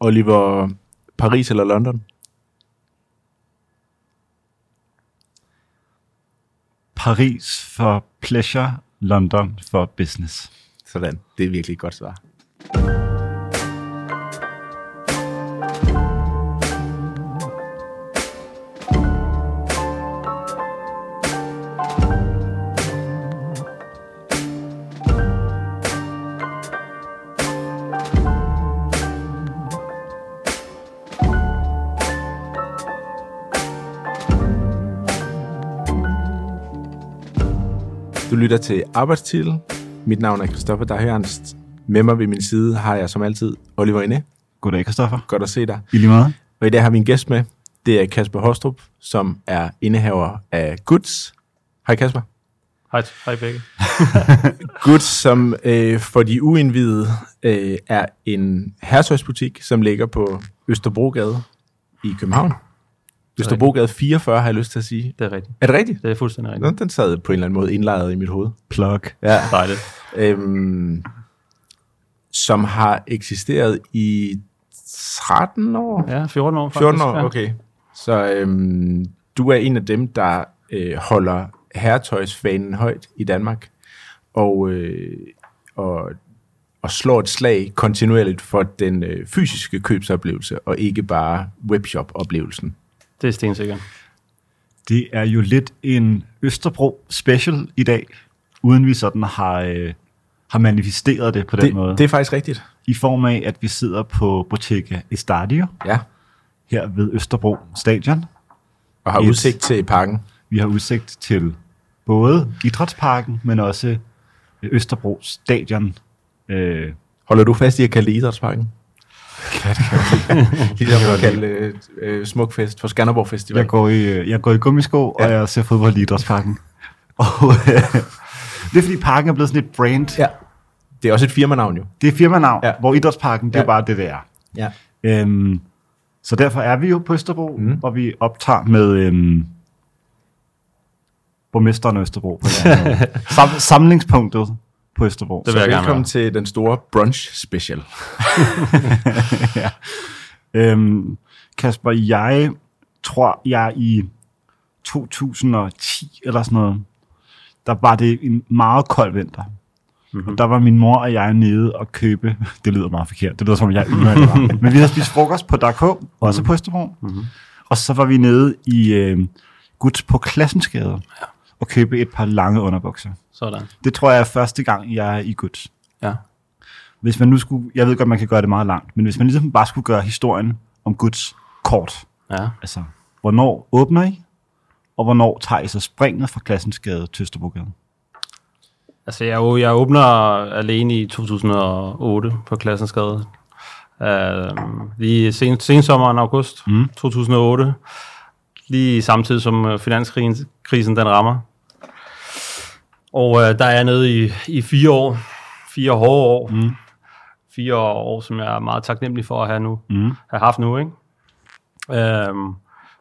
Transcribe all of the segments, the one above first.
Oliver, Paris eller London? Paris for pleasure, London for business. Sådan, det er virkelig et godt svar. Lytter til Arbejdstitel. Mit navn er Christoffer Dahjernst. Med mig ved min side har jeg som altid Oliver Inde. Goddag, Christoffer. Godt at se dig. I lige meget. Og i dag har vi en gæst med. Det er Kasper Hostrup, som er indehaver af Goods. Hej Kasper. Hej, hej begge. Goods, som øh, for de uindvidede øh, er en herretøjsbutik, som ligger på Østerbrogade i København. Østerbrogade 44, har jeg lyst til at sige. Det er rigtigt. Er det rigtigt? Det er fuldstændig Nå, rigtigt. den sad på en eller anden måde indlejret i mit hoved. Plug. Ja. Dejligt. Øhm, som har eksisteret i 13 år? Ja, 14 år faktisk. 14 år, ja. okay. Så øhm, du er en af dem, der øh, holder herretøjsfanen højt i Danmark, og, øh, og, og slår et slag kontinuerligt for den øh, fysiske købsoplevelse, og ikke bare webshop-oplevelsen. Det er stensikkert. Det er jo lidt en Østerbro special i dag, uden vi sådan har, øh, har manifesteret det på den Det, måde. det er faktisk rigtigt. I form af, at vi sidder på Bottega Estadio, Ja, her ved Østerbro Stadion. og har Et- udsigt til parken. Vi har udsigt til både Idrætsparken, men også Østerbro Stadion. Øh, Holder du fast i at kalde det Idrætsparken? Det. Ligesom at kalde øh, øh, Smukfest for Skanderborg Festival. Jeg går i, øh, jeg går i gummisko, ja. og jeg ser fodbold i Idrætsparken. og øh, det er fordi parken er blevet sådan et brand. Ja. Det er også et firmanavn jo. Det er firmanavn, ja. Hvor Idrætsparken, det er Ja. bare det, det er. Ja. Øhm, så derfor er vi jo på Østerbro, mm. Og vi optager med øhm, borgmesteren Østerbro. På. Sam, samlingspunktet på Østerbro. Det vil jeg gerne Velkommen til den store brunch special. Øhm, Kasper, jeg tror, jeg i 2010 eller sådan noget, der var det en meget kold vinter. Mm-hmm. Og der var min mor og jeg nede og købe, det lyder meget forkert, det lyder som om jeg er yngre var. Men vi havde spist frokost på Dark H, også på Østerbro. Mm-hmm. Og så var vi nede i øh, Guds på Klassensgade ja. og købe et par lange underbukser. Sådan. Det tror jeg er første gang, jeg er i Guds. Ja. Hvis man nu skulle, jeg ved godt, man kan gøre det meget langt, men hvis man ligesom bare skulle gøre historien om Guds kort, Ja. Altså, hvornår åbner I, og hvornår tager I så springet fra Klassensgade til Østerbrogade? Altså, jeg, jeg åbner alene i 2008 på Klassensgade. Uh, lige sen, sensommeren august mm. 2008. Lige samtidig som øh, finanskrisen krisen, den rammer. Og uh, der er jeg nede i, i fire år. Fire hårde år. Mm. Fire år, som jeg er meget taknemmelig for at have nu. Mm. have haft nu, ikke? Øhm,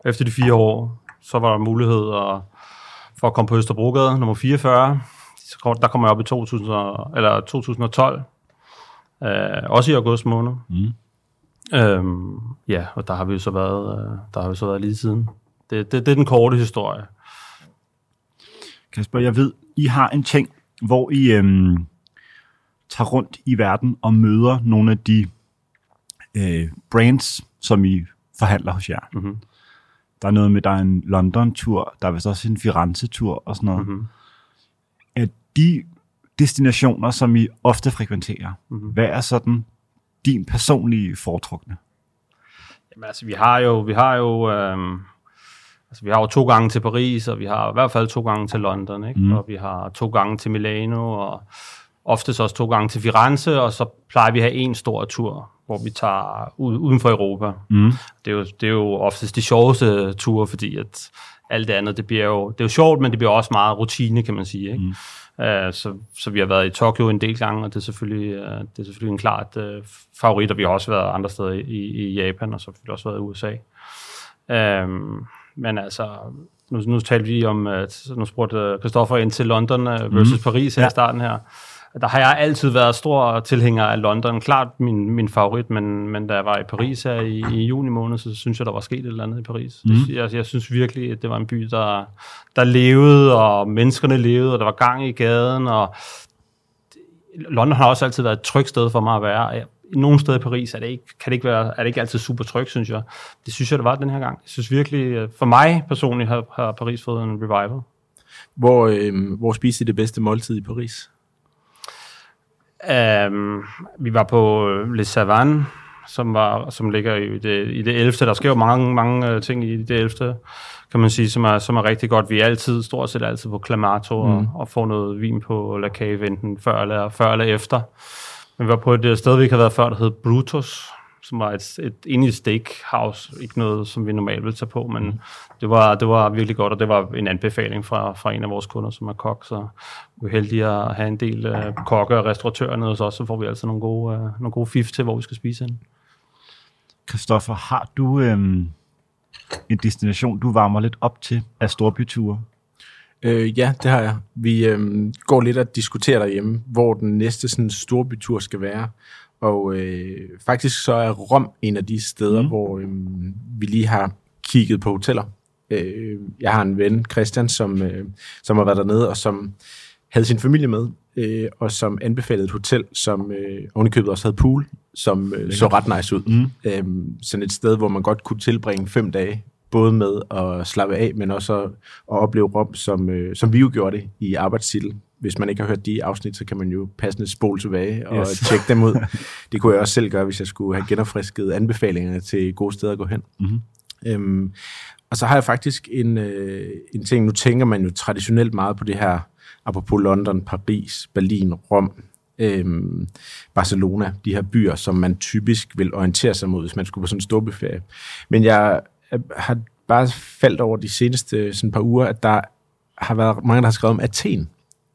efter de fire år, så var der mulighed at, for at komme på Østerbrogade, nummer 44. Så kom- Der kommer jeg op i 2000, og- eller 2012. Øh, også i august måned. Mm. Øhm, ja, og der har vi jo så været, øh, der har vi så været lige siden. Det, det, det er den korte historie. Kasper, jeg ved, I har en ting, hvor I øhm, tager rundt i verden og møder nogle af de øh, brands, som I forhandler hos jer. Mhm. Der er noget med, der er en London-tur, der er vist også en Firenze-tur og sådan noget. Mhm. Er de destinationer, som I ofte frekventerer, Mhm. hvad er sådan din personlige foretrukne? Jamen, altså, vi har jo, vi har jo, øhm, altså, vi har jo to gange til Paris, og vi har i hvert fald to gange til London, ikke? Mm. Og vi har to gange til Milano, og oftest også to gange til Firenze, og så plejer vi at have en stor tur, hvor vi tager ud, uden for Europa. Mm. Det er, jo, det er jo oftest de sjoveste ture, fordi at alt det andet, det bliver jo, det er jo sjovt, men det bliver også meget rutine, kan man sige. Ikke? Mm. Uh, så, så vi har været i Tokyo en del gange, og det er selvfølgelig, uh, det er selvfølgelig en klart uh, favorit, og vi har også været andre steder i, i Japan, og så har vi også været i USA. Um, men altså, nu, nu talte vi om, nu spurgte Christoffer ind til London uh, versus mm. Paris her ja. i starten her. der har jeg altid været stor tilhænger af London. Klart min, min favorit, men, men da jeg var i Paris her i, i juni måned, så synes jeg, der var sket et eller andet i Paris. Mm. Jeg, jeg synes virkelig, at det var en by, der, der levede, og menneskerne levede, og der var gang i gaden, og London har også altid været et trygt sted for mig at være. Jeg, nogle steder i Paris er det ikke, kan det ikke være, er det ikke altid super trygt, synes jeg. Det synes jeg, det var den her gang. Jeg synes virkelig, øh, for mig personligt har, har Paris fået en revival. Hvor, øh, hvor spiste I det bedste måltid i Paris? Um, vi var på øh, Le Savane, som, var, som ligger i det, i det 11. Der sker jo mange, mange uh, ting i det 11. kan man sige, som er, som er rigtig godt. Vi er altid, stort set altid på Clamato mm. og, og får noget vin på La Cave, enten før eller, før eller efter. Men vi var på et sted, vi ikke havde været før, der hed Brutus, som var et, et egentlig steakhouse. Ikke noget, som vi normalt ville tage på, men mm. det, var, det var virkelig godt, og det var en anbefaling fra, fra en af vores kunder, som er kok, så vi er heldige at have en del uh, kokke og restauratører nede hos os, så får vi altså nogle gode, uh, nogle gode fif til, hvor vi skal spise hen. Christoffer, har du øhm, en destination, du varmer lidt op til af storbyture? Øh, ja, det har jeg. Vi øh, går lidt og diskuterer derhjemme, hvor den næste sådan, storbytur skal være. Og øh, faktisk så er Rom en af de steder, mm. hvor øh, vi lige har kigget på hoteller. Øh, jeg har en ven, Christian, som, øh, som har været dernede, og som havde sin familie med, øh, og som anbefalede et hotel, som øh, ovenikøbet også havde pool, som øh, så ret nice ud. Mm. Øh, sådan et sted, hvor man godt kunne tilbringe fem dage, både med at slappe af, men også at, at opleve Rom, som, øh, som vi jo gjorde det i arbejdstitel. Hvis man ikke har hørt de afsnit, så kan man jo passende spole tilbage og yes. tjekke dem ud. Det kunne jeg også selv gøre, hvis jeg skulle have genopfrisket anbefalingerne til gode steder at gå hen. Mm-hmm. Øhm, og så har jeg faktisk en, øh, en ting, nu tænker man jo traditionelt meget på det her, apropos London, Paris, Berlin, Rom, øhm, Barcelona, de her byer, som man typisk vil orientere sig mod, hvis man skulle på sådan en storbyferie. Men jeg har bare faldt over de seneste sådan par uger, at der har været mange, der har skrevet om Athen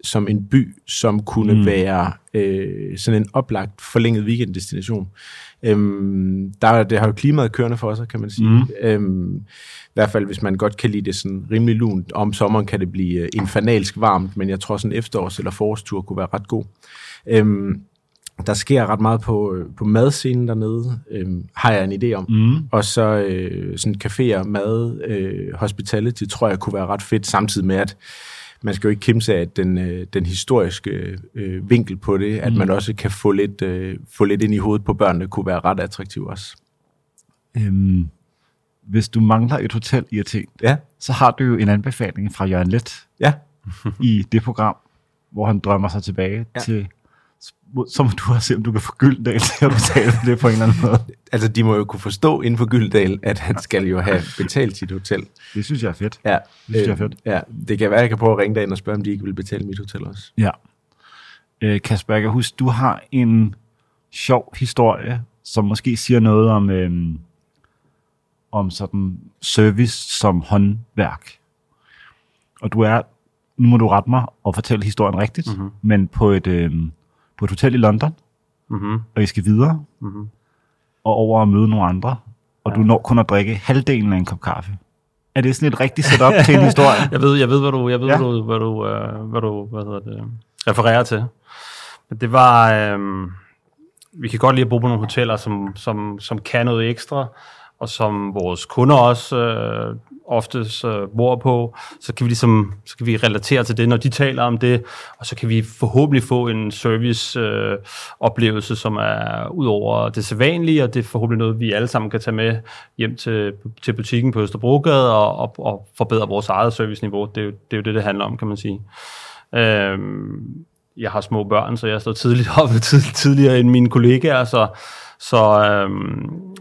som en by, som kunne mm. være øh, sådan en oplagt forlænget weekenddestination. Øhm, der, det har jo klimaet kørende for sig, kan man sige. Mm. Øhm, I hvert fald, hvis man godt kan lide det sådan rimelig lunt. Om sommeren kan det blive øh, infernalsk varmt, men jeg tror sådan en efterårs- eller forårstur kunne være ret god. Øhm, der sker ret meget på, øh, på madscenen dernede, øh, har jeg en idé om. Mm. Og så øh, sådan caféer, mad, øh, hospitality, tror jeg kunne være ret fedt, samtidig med, at man skal jo ikke kimse af den, øh, den historiske øh, vinkel på det, at mm. man også kan få lidt, øh, få lidt ind i hovedet på børnene, kunne være ret attraktivt også. Øhm, hvis du mangler et hotel i Athen, ja. så har du jo en anbefaling fra Jørgen Let ja. i det program, hvor han drømmer sig tilbage ja. til så må du også se, om du kan få Gyldendal til at betale for det på en eller anden måde. Altså, de må jo kunne forstå inden for Gyldendal, at han skal jo have betalt sit hotel. Det synes jeg er fedt. Ja. Det synes øh, jeg er fedt. Ja, det kan være, jeg kan prøve at ringe ind og spørge, om de ikke vil betale mit hotel også. Ja. Øh, Kasper, jeg huske, du har en sjov historie, som måske siger noget om, øh, om sådan service som håndværk. Og du er, nu må du rette mig og fortælle historien rigtigt, mm-hmm. men på et... Øh, på et hotel i London, mm-hmm. og I skal videre, mm-hmm. og over at møde nogle andre, og ja. du når kun at drikke halvdelen af en kop kaffe. Er det sådan et rigtigt setup til en historie? Jeg ved, jeg ved, hvad du, jeg ved, ja. hvad du, hvad du, uh, hvad du hvad hedder det, refererer til. Men det var, øh, vi kan godt lide at bo på nogle hoteller, som, som, som kan noget ekstra, og som vores kunder også øh, oftest øh, bor på, så kan vi ligesom, så kan vi relatere til det, når de taler om det, og så kan vi forhåbentlig få en service øh, oplevelse, som er ud over det sædvanlige, og det er forhåbentlig noget, vi alle sammen kan tage med hjem til, til butikken på Østerbrogade og, og, og forbedre vores eget serviceniveau. Det er, jo, det er jo det, det handler om, kan man sige. Øh, jeg har små børn, så jeg står tidligt op tidligere end mine kollegaer, så, så øhm,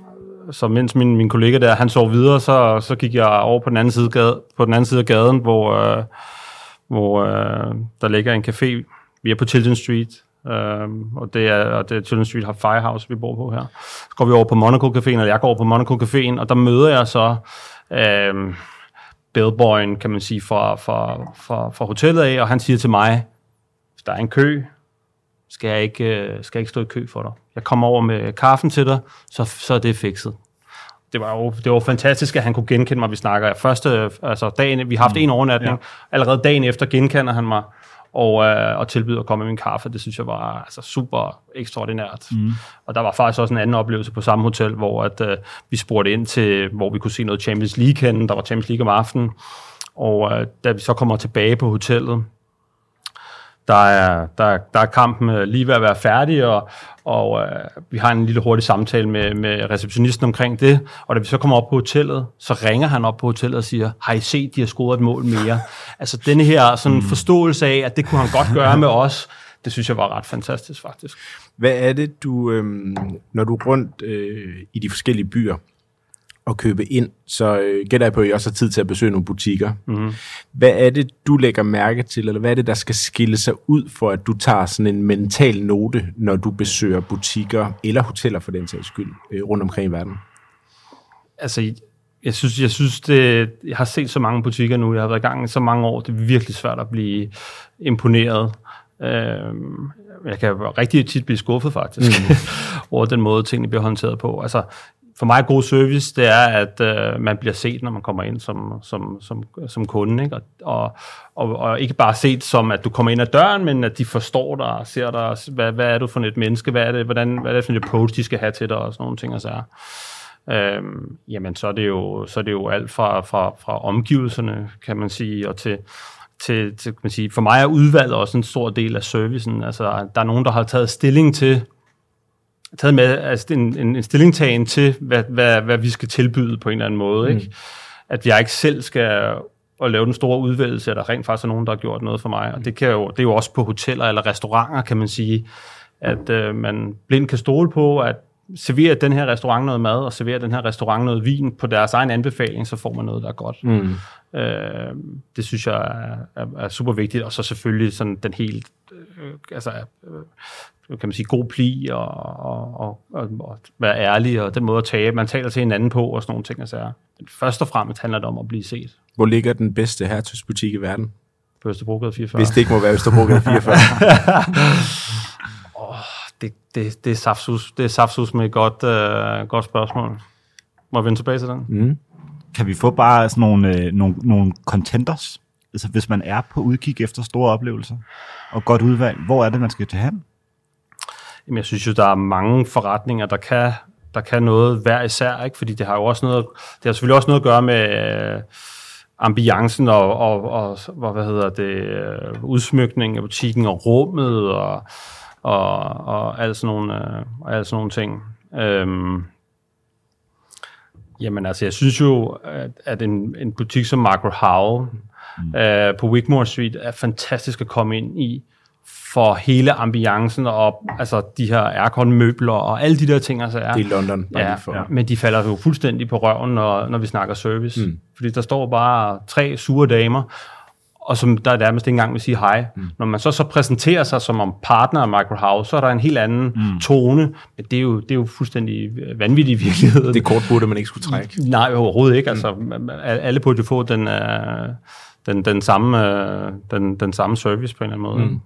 så mens min, min kollega der, han sov videre, så, så gik jeg over på den anden side, gade, på den anden side af gaden, hvor, øh, hvor øh, der ligger en café. Vi er på Tilden Street, øh, og det er, og det er Tilden Street har Firehouse, vi bor på her. Så går vi over på Monaco Caféen, eller jeg går over på Monaco Caféen, og der møder jeg så øh, bellboyen, kan man sige, fra, fra, fra, fra hotellet af, og han siger til mig, hvis der er en kø, skal jeg ikke, øh, skal jeg ikke stå i kø for dig. Jeg kommer over med kaffen til dig, så, så er det fikset. Det var jo det var fantastisk, at han kunne genkende mig. Vi snakker første, altså dagen, vi har haft mm. en overnatning. Ja. Allerede dagen efter genkender han mig. og, øh, og tilbyde at komme med min kaffe. Det synes jeg var altså, super ekstraordinært. Mm. Og der var faktisk også en anden oplevelse på samme hotel, hvor at, øh, vi spurgte ind til, hvor vi kunne se noget Champions League hen. Der var Champions League om aftenen. Og øh, da vi så kommer tilbage på hotellet, der er, der, der er kampen øh, lige ved at være færdig, og, og øh, vi har en lille hurtig samtale med, med receptionisten omkring det, og da vi så kommer op på hotellet, så ringer han op på hotellet og siger, har I set, de har scoret et mål mere? altså denne her sådan mm. forståelse af, at det kunne han godt gøre med os, det synes jeg var ret fantastisk faktisk. Hvad er det, du, øh, når du er rundt øh, i de forskellige byer, at købe ind, så øh, gætter jeg på, at I også har tid til at besøge nogle butikker. Mm. Hvad er det, du lægger mærke til, eller hvad er det, der skal skille sig ud for, at du tager sådan en mental note, når du besøger butikker, eller hoteller for den sags skyld, øh, rundt omkring i verden? Altså, jeg synes, jeg synes det, jeg har set så mange butikker nu, jeg har været i gang i så mange år, det er virkelig svært at blive imponeret. Øh, jeg kan rigtig tit blive skuffet faktisk, mm. over den måde, tingene bliver håndteret på. Altså, for mig god service, det er, at øh, man bliver set, når man kommer ind som, som, som, som kunde. Ikke? Og, og, og ikke bare set som, at du kommer ind ad døren, men at de forstår dig og ser dig. Hvad, hvad er du for et menneske? Hvad er det, hvordan, hvad er det for et approach, de skal have til dig? Og sådan nogle ting. Og så øhm, jamen, så er, det jo, så er det jo alt fra, fra, fra omgivelserne, kan man sige, og til, til, til kan man sige, for mig er udvalget også en stor del af servicen. Altså, der er nogen, der har taget stilling til, taget med altså en, en, en stillingtagen til, hvad, hvad, hvad vi skal tilbyde på en eller anden måde. Mm. Ikke? At jeg ikke selv skal at lave den store udvælgelse, at der rent faktisk er nogen, der har gjort noget for mig. Og det, kan jo, det er jo også på hoteller eller restauranter, kan man sige, at øh, man blind kan stole på, at serverer den her restaurant noget mad, og serverer den her restaurant noget vin på deres egen anbefaling, så får man noget, der er godt. Mm. Øh, det synes jeg er, er, er super vigtigt, og så selvfølgelig sådan den helt, øh, altså, øh, kan man sige, god pli og, og, og, og, og være ærlig, og den måde at tage, man taler til hinanden på, og sådan nogle ting. Altså, men først og fremmest handler det om at blive set. Hvor ligger den bedste hertugsbutik i verden? På Østerbrogade 44. Hvis det ikke må være Østerbrogade 44. det, det, det er saftsus, det er saftsus med et godt, øh, godt spørgsmål. Må jeg vende tilbage til den? Mm. Kan vi få bare sådan nogle, øh, nogle, nogle contenders? Altså hvis man er på udkig efter store oplevelser og godt udvalg, hvor er det, man skal til hen? Jamen, jeg synes jo, der er mange forretninger, der kan, der kan noget hver især, ikke? fordi det har jo også noget, det har selvfølgelig også noget at gøre med øh, ambiancen og, og, og, og hvad hedder det, øh, udsmykning af butikken og rummet og og, og alle sådan nogle, øh, og alle sådan nogle ting. Øhm, jamen altså, jeg synes jo, at, at en, en butik som Marco Howe mm. øh, på Wigmore Street er fantastisk at komme ind i, for hele ambiancen og altså de her aircon-møbler og alle de der ting. Altså, er, det er London. Ja, for. Ja, men de falder jo fuldstændig på røven, når, når vi snakker service. Mm. Fordi der står bare tre sure damer, og som der nærmest ikke engang vil sige hej. Mm. Når man så, så præsenterer sig som om partner af Microhouse, så er der en helt anden mm. tone, men det er, jo, det er jo fuldstændig vanvittig i virkeligheden. Det kort burde man ikke skulle trække. Nej, overhovedet ikke. Mm. Altså, alle burde jo få den, uh, den, den, samme, uh, den, den samme service på en eller anden måde. Mm.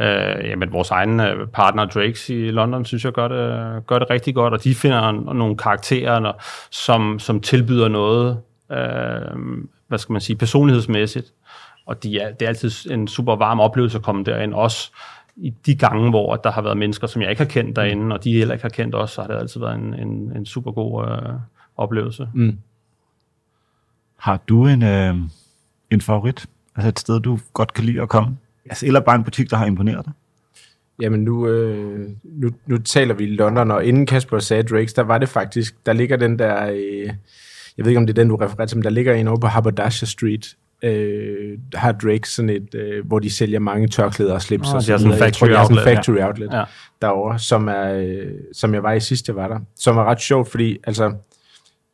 Øh, jamen, vores egen øh, partner Drakes i London, synes jeg, gør det, gør det rigtig godt, og de finder nogle karakterer, som, som tilbyder noget, øh, hvad skal man sige, personlighedsmæssigt, og de er, det er altid en super varm oplevelse at komme derind, også i de gange, hvor der har været mennesker, som jeg ikke har kendt derinde, og de heller ikke har kendt os, så har det altid været en, en, en super god øh, oplevelse. Mm. Har du en, øh, en favorit? Altså et sted, du godt kan lide at komme? Altså, eller bare en butik, der har imponeret dig? Jamen nu, øh, nu, nu taler vi i London, og inden Kasper sagde Drakes, der var det faktisk, der ligger den der, øh, jeg ved ikke om det er den, du refererer til, men der ligger en over på Haberdasher Street, øh, har Drake sådan et, øh, hvor de sælger mange tørklæder og slips. Oh, og sådan sådan en factory tror, outlet, sådan factory ja. outlet ja. derovre, som, er, øh, som jeg var i sidst, jeg var der. Som er ret sjovt, fordi altså,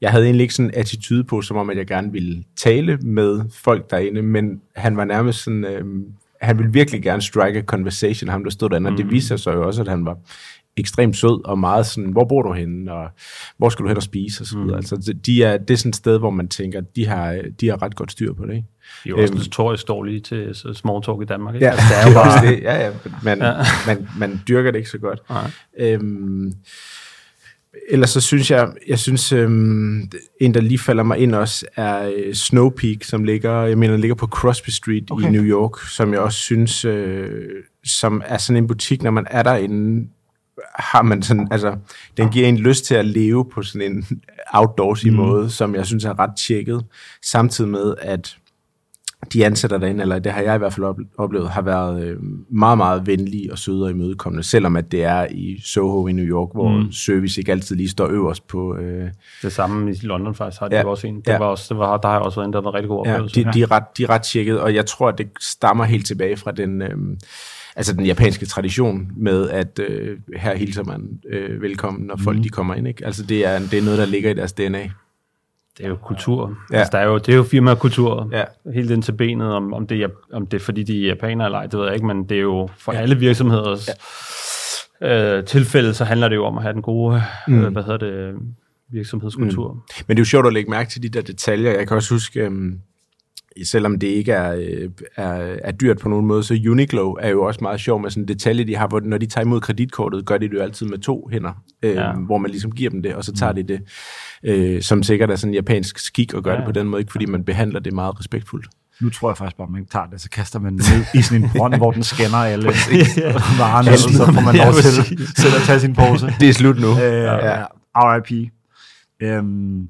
jeg havde egentlig ikke sådan en attitude på, som om at jeg gerne ville tale med folk derinde, men han var nærmest sådan, øh, han ville virkelig gerne strike a conversation, ham der stod derinde, mm. og det viser sig jo også, at han var ekstremt sød og meget sådan, hvor bor du henne, og hvor skal du hen og spise, og så videre. Mm. Altså, de er, det er sådan et sted, hvor man tænker, de har, de har ret godt styr på det, ikke? Det er jo også øhm, notorisk dårligt til small talk i Danmark, ikke? Ja, altså, det er jo bare... det, ja, ja, man, ja. Man, man dyrker det ikke så godt. Øhm, ellers så synes jeg, jeg synes, øhm, en der lige falder mig ind også, er øh, Snow Peak, som ligger, jeg mener, ligger på Crosby Street okay. Okay. i New York, som jeg også synes, øh, som er sådan en butik, når man er derinde, har man sådan, altså, den giver en lyst til at leve på sådan en outdoorsy mm. måde, som jeg synes er ret tjekket, samtidig med, at de ansatte derinde, eller det har jeg i hvert fald ople- oplevet, har været øh, meget, meget venlige og søde og imødekommende, selvom at det er i Soho i New York, hvor mm. service ikke altid lige står øverst på... Øh, Det samme i London faktisk har de Ja. ja. også en. Det Ja. var også, det var, der har jeg også været en, der var rigtig god ja, oplevelse. de, de, er ret, de er ret tjekket, og jeg tror, at det stammer helt tilbage fra den... Øh, altså den japanske tradition med, at øh, her hilser man øh, velkommen, når folk de kommer ind. Ikke? Altså det er, det er noget, der ligger i deres DNA. Det er jo kultur. Ja. Altså, der er jo, det er jo firmakultur. Ja. Helt ind til benet, om, om, det er, om det er fordi, de er japanere eller ej, det ved jeg ikke, men det er jo for ja. alle virksomheders ja. øh, tilfælde, så handler det jo om at have den gode, mm. øh, hvad hedder det, virksomhedskultur. Mm. Men det er jo sjovt at lægge mærke til de der detaljer. Jeg kan også huske, øhm, selvom det ikke er, øh, er, er dyrt på nogen måde, så Uniqlo er jo også meget sjov med sådan en detalje, de har, hvor når de tager imod kreditkortet, gør de det jo altid med to hænder, øh, ja. Hvor man ligesom giver dem det, og så tager de det, øh, som sikkert er sådan en japansk skik at gøre ja. Det på den måde, ikke fordi man behandler det meget respektfuldt. Nu tror jeg faktisk bare, at man ikke tager det, så kaster man ned i sådan en brønd, hvor den scanner alle varerne, Ja, og så får man lov til selv at tage sin pose. Det er slut nu. Øh, Ja. ja. RIP. Øhm,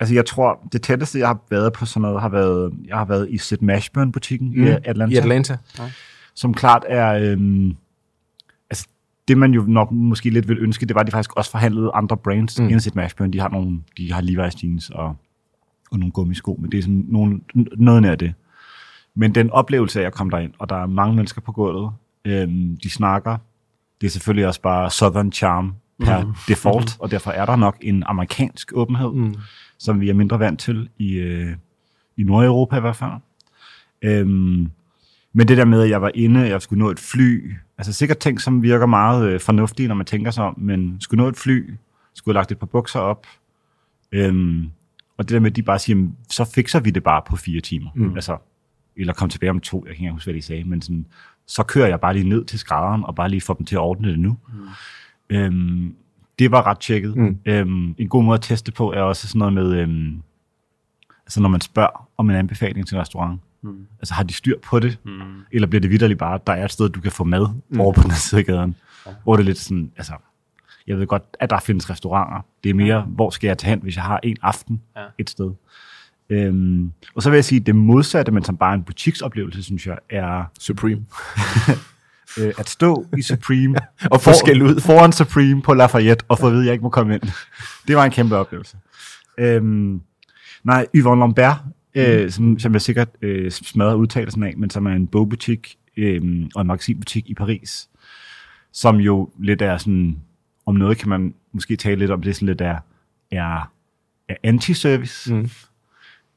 altså jeg tror, det tætteste, jeg har været på sådan noget, har været, jeg har været i Sid Mashburn-butikken mm. i Atlanta, I Atlanta. som klart er, øhm, altså det man jo nok måske lidt vil ønske, det var, at de faktisk også forhandlede andre brands mm. end Sid Mashburn. De har nogle, de har Levi's jeans og, og nogle gummisko, men det er sådan nogle, noget nær det. Men den oplevelse af at komme derind, og der er mange mennesker på gulvet, øhm, de snakker, det er selvfølgelig også bare Southern Charm per mm. default, mm. og derfor er der nok en amerikansk åbenhed, mm. Som vi er mindre vant til i, øh, i Nordeuropa i hvert fald. Øhm, men det der med, at jeg var inde, jeg skulle nå et fly, altså sikkert ting, som virker meget øh, fornuftige, når man tænker sig om, men skulle nå et fly, skulle have lagt et par bukser op, øhm, og det der med, at de bare siger, "Jamen, så fikser vi det bare på fire timer. Mm. Altså, eller kom tilbage om to, jeg kan ikke huske, hvad de sagde, men sådan, så kører jeg bare lige ned til skrædderen, og bare lige får dem til at ordne det nu. Mm. Øhm, det var ret tjekket. Mm. Øhm, en god måde at teste på er også sådan noget med, øhm, altså når man spørger om en anbefaling til en restaurant, mm. altså har de styr på det, mm. eller bliver det vidderligt bare, der er et sted, du kan få mad mm. over på den side af gaden, ja. hvor det er lidt sådan, altså, jeg ved godt, at der findes restauranter. Det er mere, hvor skal jeg tage hen, hvis jeg har en aften ja. et sted. Øhm, og så vil jeg sige, at det modsatte, men som bare en butiksoplevelse, synes jeg, er Supreme. øh, at stå i Supreme Og få skæld ud. foran Supreme på Lafayette og få at vide, at jeg ikke må komme ind. Det var en kæmpe oplevelse. Øhm, nej, Yvonne Lambert, øh, som, som jeg sikkert øh, smadrer udtalelsen af, men som er en bogbutik øh, og en magasinbutik i Paris, som jo lidt er sådan, om noget kan man måske tale lidt om, det sådan lidt er, er, er anti-service. Mm.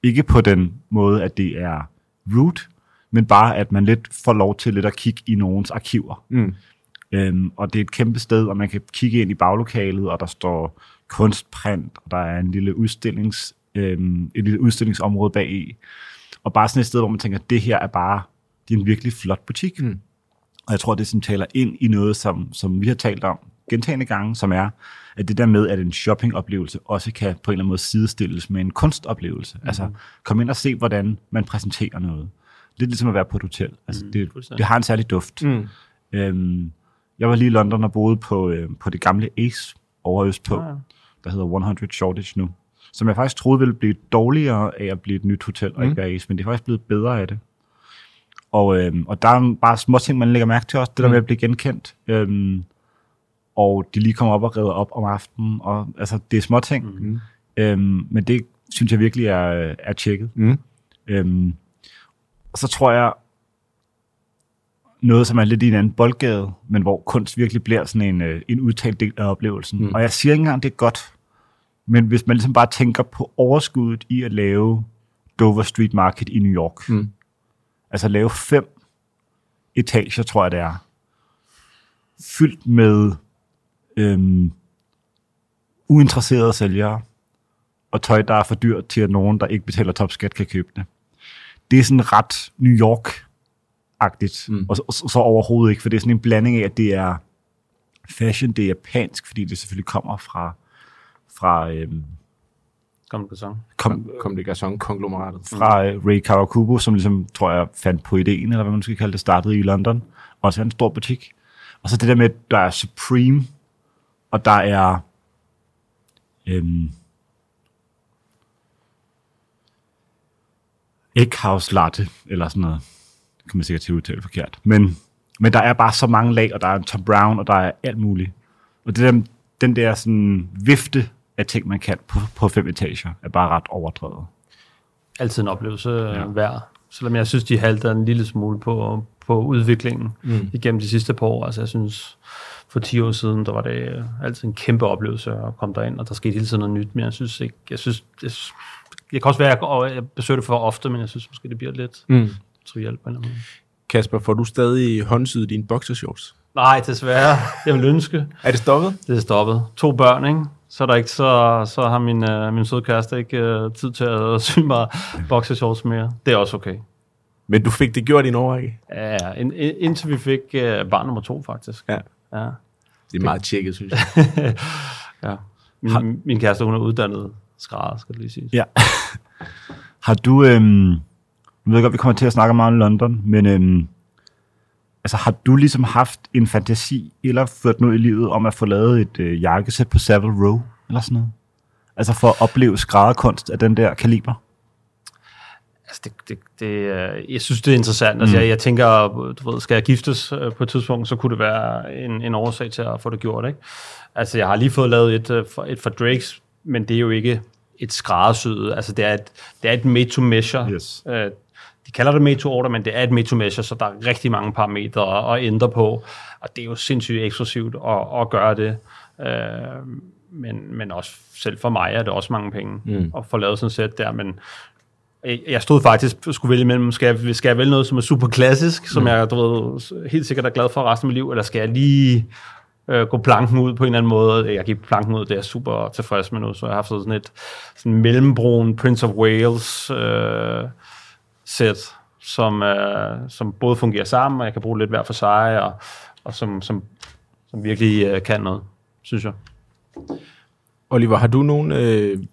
Ikke på den måde, at det er rude, men bare, at man lidt får lov til lidt at kigge i nogens arkiver. Mm. Øhm, og det er et kæmpe sted, og man kan kigge ind i baglokalet, og der står kunstprint, og der er en lille udstillings, øhm, et lille udstillingsområde bag i. Og bare sådan et sted, hvor man tænker, det her er bare, det er en virkelig flot butik. Mm. Og jeg tror, det som taler ind i noget, som, som vi har talt om gentagende gange, som er, at det der med, at en shoppingoplevelse også kan på en eller anden måde sidestilles med en kunstoplevelse. Mm. Altså, kom ind og se, hvordan man præsenterer noget. Lidt ligesom at være på et hotel. Altså, mm, det, det har en særlig duft. Mm. Øhm, jeg var lige i London og boede på, øh, på det gamle Ace over østpå, Ah, ja. der hedder 100 Shortage nu, som jeg faktisk troede ville blive dårligere af at blive et nyt hotel og ikke være Ace, men det er faktisk blevet bedre af det. Og, øhm, og der er bare små ting, man lægger mærke til også, det der med at blive genkendt. Øhm, og de lige kommer op og redder op om aftenen, og altså, det er små ting. Mm. Øhm, men det synes jeg virkelig er, er tjekket. Mm. Øhm, så tror jeg, noget, som er lidt i en anden boldgade, men hvor kunst virkelig bliver sådan en, øh, en udtalt del af oplevelsen. Mm. Og jeg siger ikke engang, det er godt, men hvis man ligesom bare tænker på overskuddet i at lave Dover Street Market i New York, Mm. altså lave fem etager, tror jeg det er, fyldt med øhm, uinteresserede sælgere, og tøj, der er for dyrt til, at nogen, der ikke betaler topskat, kan købe det. Det er sådan ret New York-agtigt, mm. og så, så, så overhovedet ikke, for det er sådan en blanding af, at det er fashion, det er japansk, fordi det selvfølgelig kommer fra, fra, øhm, Kom det sang. kom, Kom det Garçon-konglomeratet. fra øh, Ray Kawakubo, som ligesom, tror jeg, fandt på ideen, eller hvad man skal kalde det, startede i London. Også en stor butik. Og så det der med, at der er Supreme, og der er... Øhm, Egghouse Latte, eller sådan noget. Det kan man sikkert til at udtale forkert. Men, men der er bare så mange lag, og der er en Tom Brown, og der er alt muligt. Og det der, den der sådan vifte af ting, man kan på, på fem etager, er bare ret overdrevet. Altid en oplevelse ja. værd. Selvom jeg synes, de halter en lille smule på, på udviklingen mm. igennem de sidste par år. Altså jeg synes, for 10 år siden, der var det altid en kæmpe oplevelse at komme derind, og der skete hele tiden noget nyt, men jeg synes ikke, jeg synes, jeg, synes- jeg kan også være, at jeg, jeg besøger det for ofte, men jeg synes måske, det bliver lidt Mm. trivielt på en eller anden måde. Kasper, får du stadig håndsyet dine boxershorts? Nej, desværre. Jeg vil ønske. Er det stoppet? Det er stoppet. To børn, ikke? Så, er der ikke, så, så har min, øh, min søde kæreste ikke øh, tid til at sy mig boxershorts mere. Det er også okay. Men du fik det gjort i en årrække. Ja, ind, indtil vi fik øh, barn nummer to, faktisk. Ja. Ja. Det er meget tjekket, synes jeg. ja. Min, min kæreste, hun er uddannet skrædder, skal det lige sige. Ja. Har du, øhm, jeg ved godt, vi kommer til at snakke meget om London, men øhm, altså, har du ligesom haft en fantasi, eller ført noget i livet om at få lavet et øh, jakkesæt på Savile Row, eller sådan noget? Altså for at opleve skrædderkunst af den der kaliber? Altså, det, det, det, øh, jeg synes, det er interessant. Altså, jeg, jeg tænker, du ved, skal jeg giftes øh, på et tidspunkt, så kunne det være en, en årsag til at få det gjort. Ikke? Altså, jeg har lige fået lavet et, øh, et for Drakes, men det er jo ikke et skræddersyet. Altså, det er et, det er et made to measure. Yes. Øh, de kalder det made to order, men det er et made to measure, så der er rigtig mange parametre at ændre på. Og det er jo sindssygt eksklusivt at, at gøre det. Øh, men, men også selv for mig er det også mange penge mm. at få lavet sådan et sæt der, men jeg- stod faktisk skulle vælge mellem, skal jeg, skal jeg vælge noget, som er super klassisk, som jeg du ved, helt sikkert er glad for resten af mit liv, eller skal jeg lige øh, gå planken ud på en eller anden måde? Jeg gik planken ud, det er jeg super tilfreds med nu, så jeg har haft sådan et sådan mellembrun Prince of Wales øh, sæt, som, øh, som både fungerer sammen, og jeg kan bruge lidt hver for sig, og, og som, som, som virkelig øh, kan noget, synes jeg. Oliver, har du nogen, øh,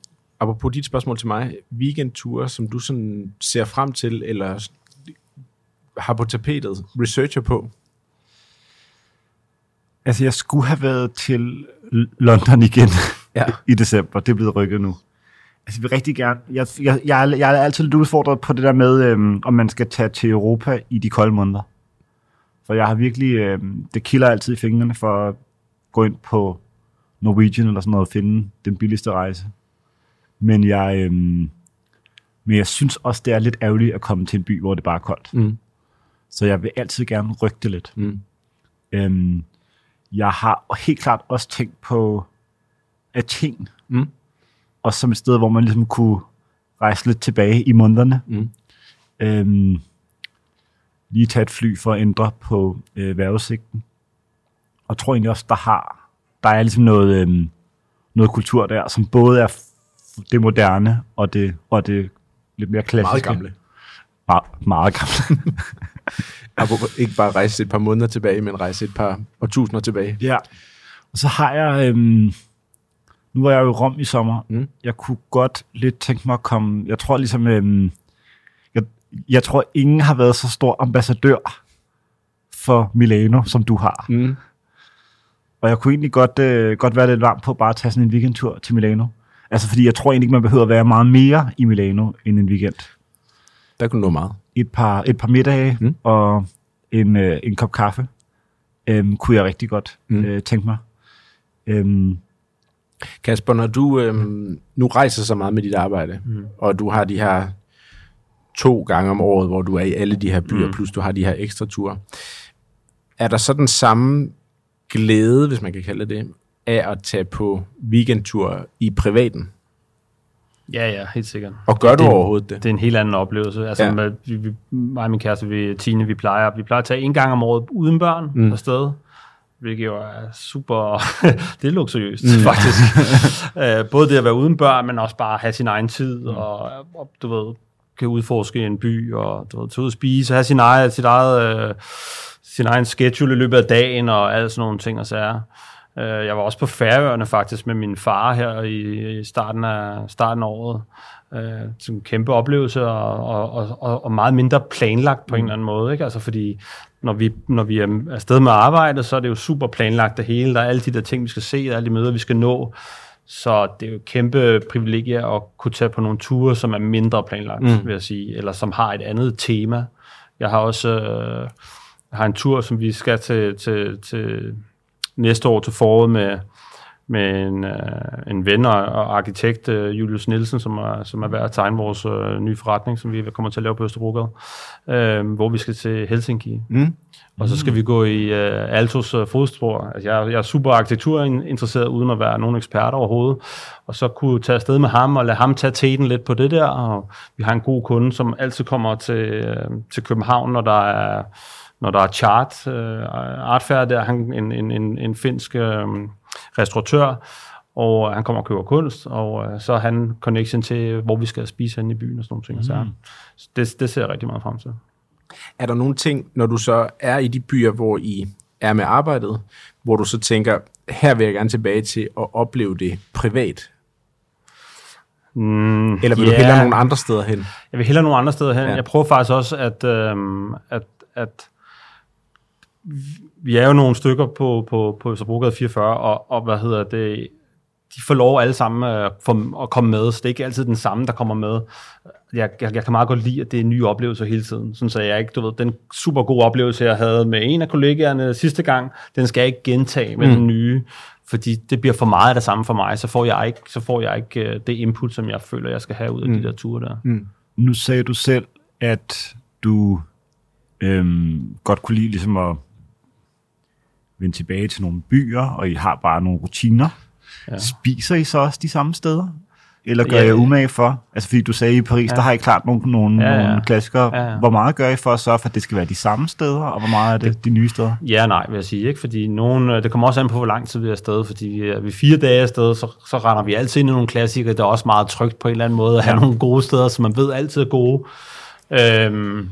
apropos dit spørgsmål til mig, weekendture, som du sådan ser frem til, eller har på tapetet, researcher på? Altså, jeg skulle have været til London igen Ja. i december. Det er blevet rykket nu. Altså, jeg vil rigtig gerne... Jeg, jeg, jeg, jeg er altid lidt udfordret på det der med, øhm, om man skal tage til Europa i de kolde måneder. For jeg har virkelig... Øhm, det kilder altid i fingrene for at gå ind på Norwegian eller sådan noget og finde den billigste rejse. Men jeg... Øhm, men jeg synes også, det er lidt ærgerligt at komme til en by, hvor det bare er koldt. Mm. Så jeg vil altid gerne rykke det lidt. Mm. Øhm, jeg har helt klart også tænkt på Athen. Mm. Og som et sted, hvor man ligesom kunne rejse lidt tilbage i månederne. Mm. Øhm, lige tage et fly for at ændre på øh, vejrudsigten. Og tror egentlig også, der har der er ligesom noget, øhm, noget kultur der, som både er det moderne og det, og det lidt mere klassiske. Meget gamle. Meget, meget gamle. Ikke bare rejse et par måneder tilbage, men rejse et par årtusinder tilbage. Ja. Og så har jeg... Øhm, nu var jeg jo i Rom i sommer. Mm. Jeg kunne godt lidt tænke mig at komme... Jeg tror ligesom... Øhm, jeg, jeg tror, ingen har været så stor ambassadør for Milano, som du har. Mm. Og jeg kunne egentlig godt, øh, godt være lidt varm på bare at tage sådan en weekendtur til Milano. Altså, fordi jeg tror egentlig ikke, man behøver at være meget mere i Milano end en weekend. Der kunne du nå meget. Et par, et par middage Mm. og en, øh, en kop kaffe øhm, kunne jeg rigtig godt Mm. øh, tænke mig. Øhm, Kasper, når du øhm, nu rejser så meget med dit arbejde, mm. og du har de her to gange om året, hvor du er i alle de her byer, mm. plus du har de her ekstra ture, er der så den samme glæde, hvis man kan kalde det, af at tage på weekendtur i privaten? Ja, ja, helt sikkert. Og gør du Det- overhovedet det? Det er en helt anden oplevelse. Altså, Ja. med, vi, vi, mig og min kæreste, vi, Tine, vi plejer, vi plejer at tage en gang om året uden børn Mm. afsted. Hvilket jo er super... det er luksuriøst, mm. faktisk. uh, både det at være uden børn, men også bare have sin egen tid, mm. og, og du ved, kan udforske en by, og du ved, tage ud og spise, have sin eget, sit eget, øh, sin egen schedule i løbet af dagen og alle sådan nogle ting og sager. Øh, jeg var også på Færøerne faktisk med min far her i, i starten, af, starten af året. Øh, som en kæmpe oplevelse og, og, og, og meget mindre planlagt på mm. en eller anden måde. Ikke? Altså fordi når vi, når vi er afsted med arbejdet, så er det jo super planlagt det hele. Der er alle de der ting, vi skal se, der er alle de møder, vi skal nå. Så det er jo et kæmpe privilegie at kunne tage på nogle ture, som er mindre planlagt, mm. vil jeg sige, eller som har et andet tema. Jeg har også øh, har en tur, som vi skal til, til, til næste år til foråret med, med en, øh, en ven og, og arkitekt, øh, Julius Nielsen, som er, som er ved at tegne vores øh, nye forretning, som vi kommer til at lave på Østerbrogade, øh, hvor vi skal til Helsinki. Mm. Og så skal vi gå i øh, Altos øh, fodspor. Altså, jeg, jeg er super arkitekturinteresseret, uden at være nogen ekspert overhovedet. Og så kunne tage afsted med ham og lade ham tage teten lidt på det der. Og vi har en god kunde, som altid kommer til, øh, til København, når der er når der er chart, øh, artfærd der, han en, en, en, en finsk øh, restauratør, og han kommer og køber kunst, og øh, så har han connection til, hvor vi skal spise hen i byen og sådan nogle ting. Mm. Så det, det ser jeg rigtig meget frem til. Er der nogle ting, når du så er i de byer, hvor I er med arbejdet, hvor du så tænker, her vil jeg gerne tilbage til at opleve det privat? Mm, Eller vil yeah. du hellere nogle andre steder hen? Jeg vil hellere nogle andre steder hen. Ja. Jeg prøver faktisk også, at, øh, at, at vi er jo nogle stykker på, på, på Østerbrogade 44, og, og hvad hedder det, de får lov alle sammen at, for, at komme med, så det er ikke altid den samme, der kommer med. Jeg, jeg, jeg kan meget godt lide, at det er nye oplevelser hele tiden. Sådan så jeg ikke, du ved, den super gode oplevelse, jeg havde med en af kollegaerne sidste gang, den skal jeg ikke gentage med mm. den nye, fordi det bliver for meget af det samme for mig, så får jeg ikke, så får jeg ikke uh, det input, som jeg føler, jeg skal have ud af mm. de der ture der. Mm. Nu sagde du selv, at du øhm, godt kunne lide ligesom at vende tilbage til nogle byer, og I har bare nogle rutiner. Ja. Spiser I så også de samme steder? Eller gør ja, jeg umage for? Altså fordi du sagde i Paris, ja. der har I klart nogle, nogle, ja, ja. nogle klassikere. Ja, ja. Hvor meget gør I for at sørge for, at det skal være de samme steder, og hvor meget er det, det de nye steder? Ja nej, vil jeg sige. Ikke? Fordi nogen, øh, det kommer også an på, hvor lang tid vi er afsted. Fordi er vi fire dage afsted, så, så render vi altid ind i nogle klassikere. Det er også meget trygt på en eller anden måde at have ja. nogle gode steder, som man ved altid er gode. Øhm,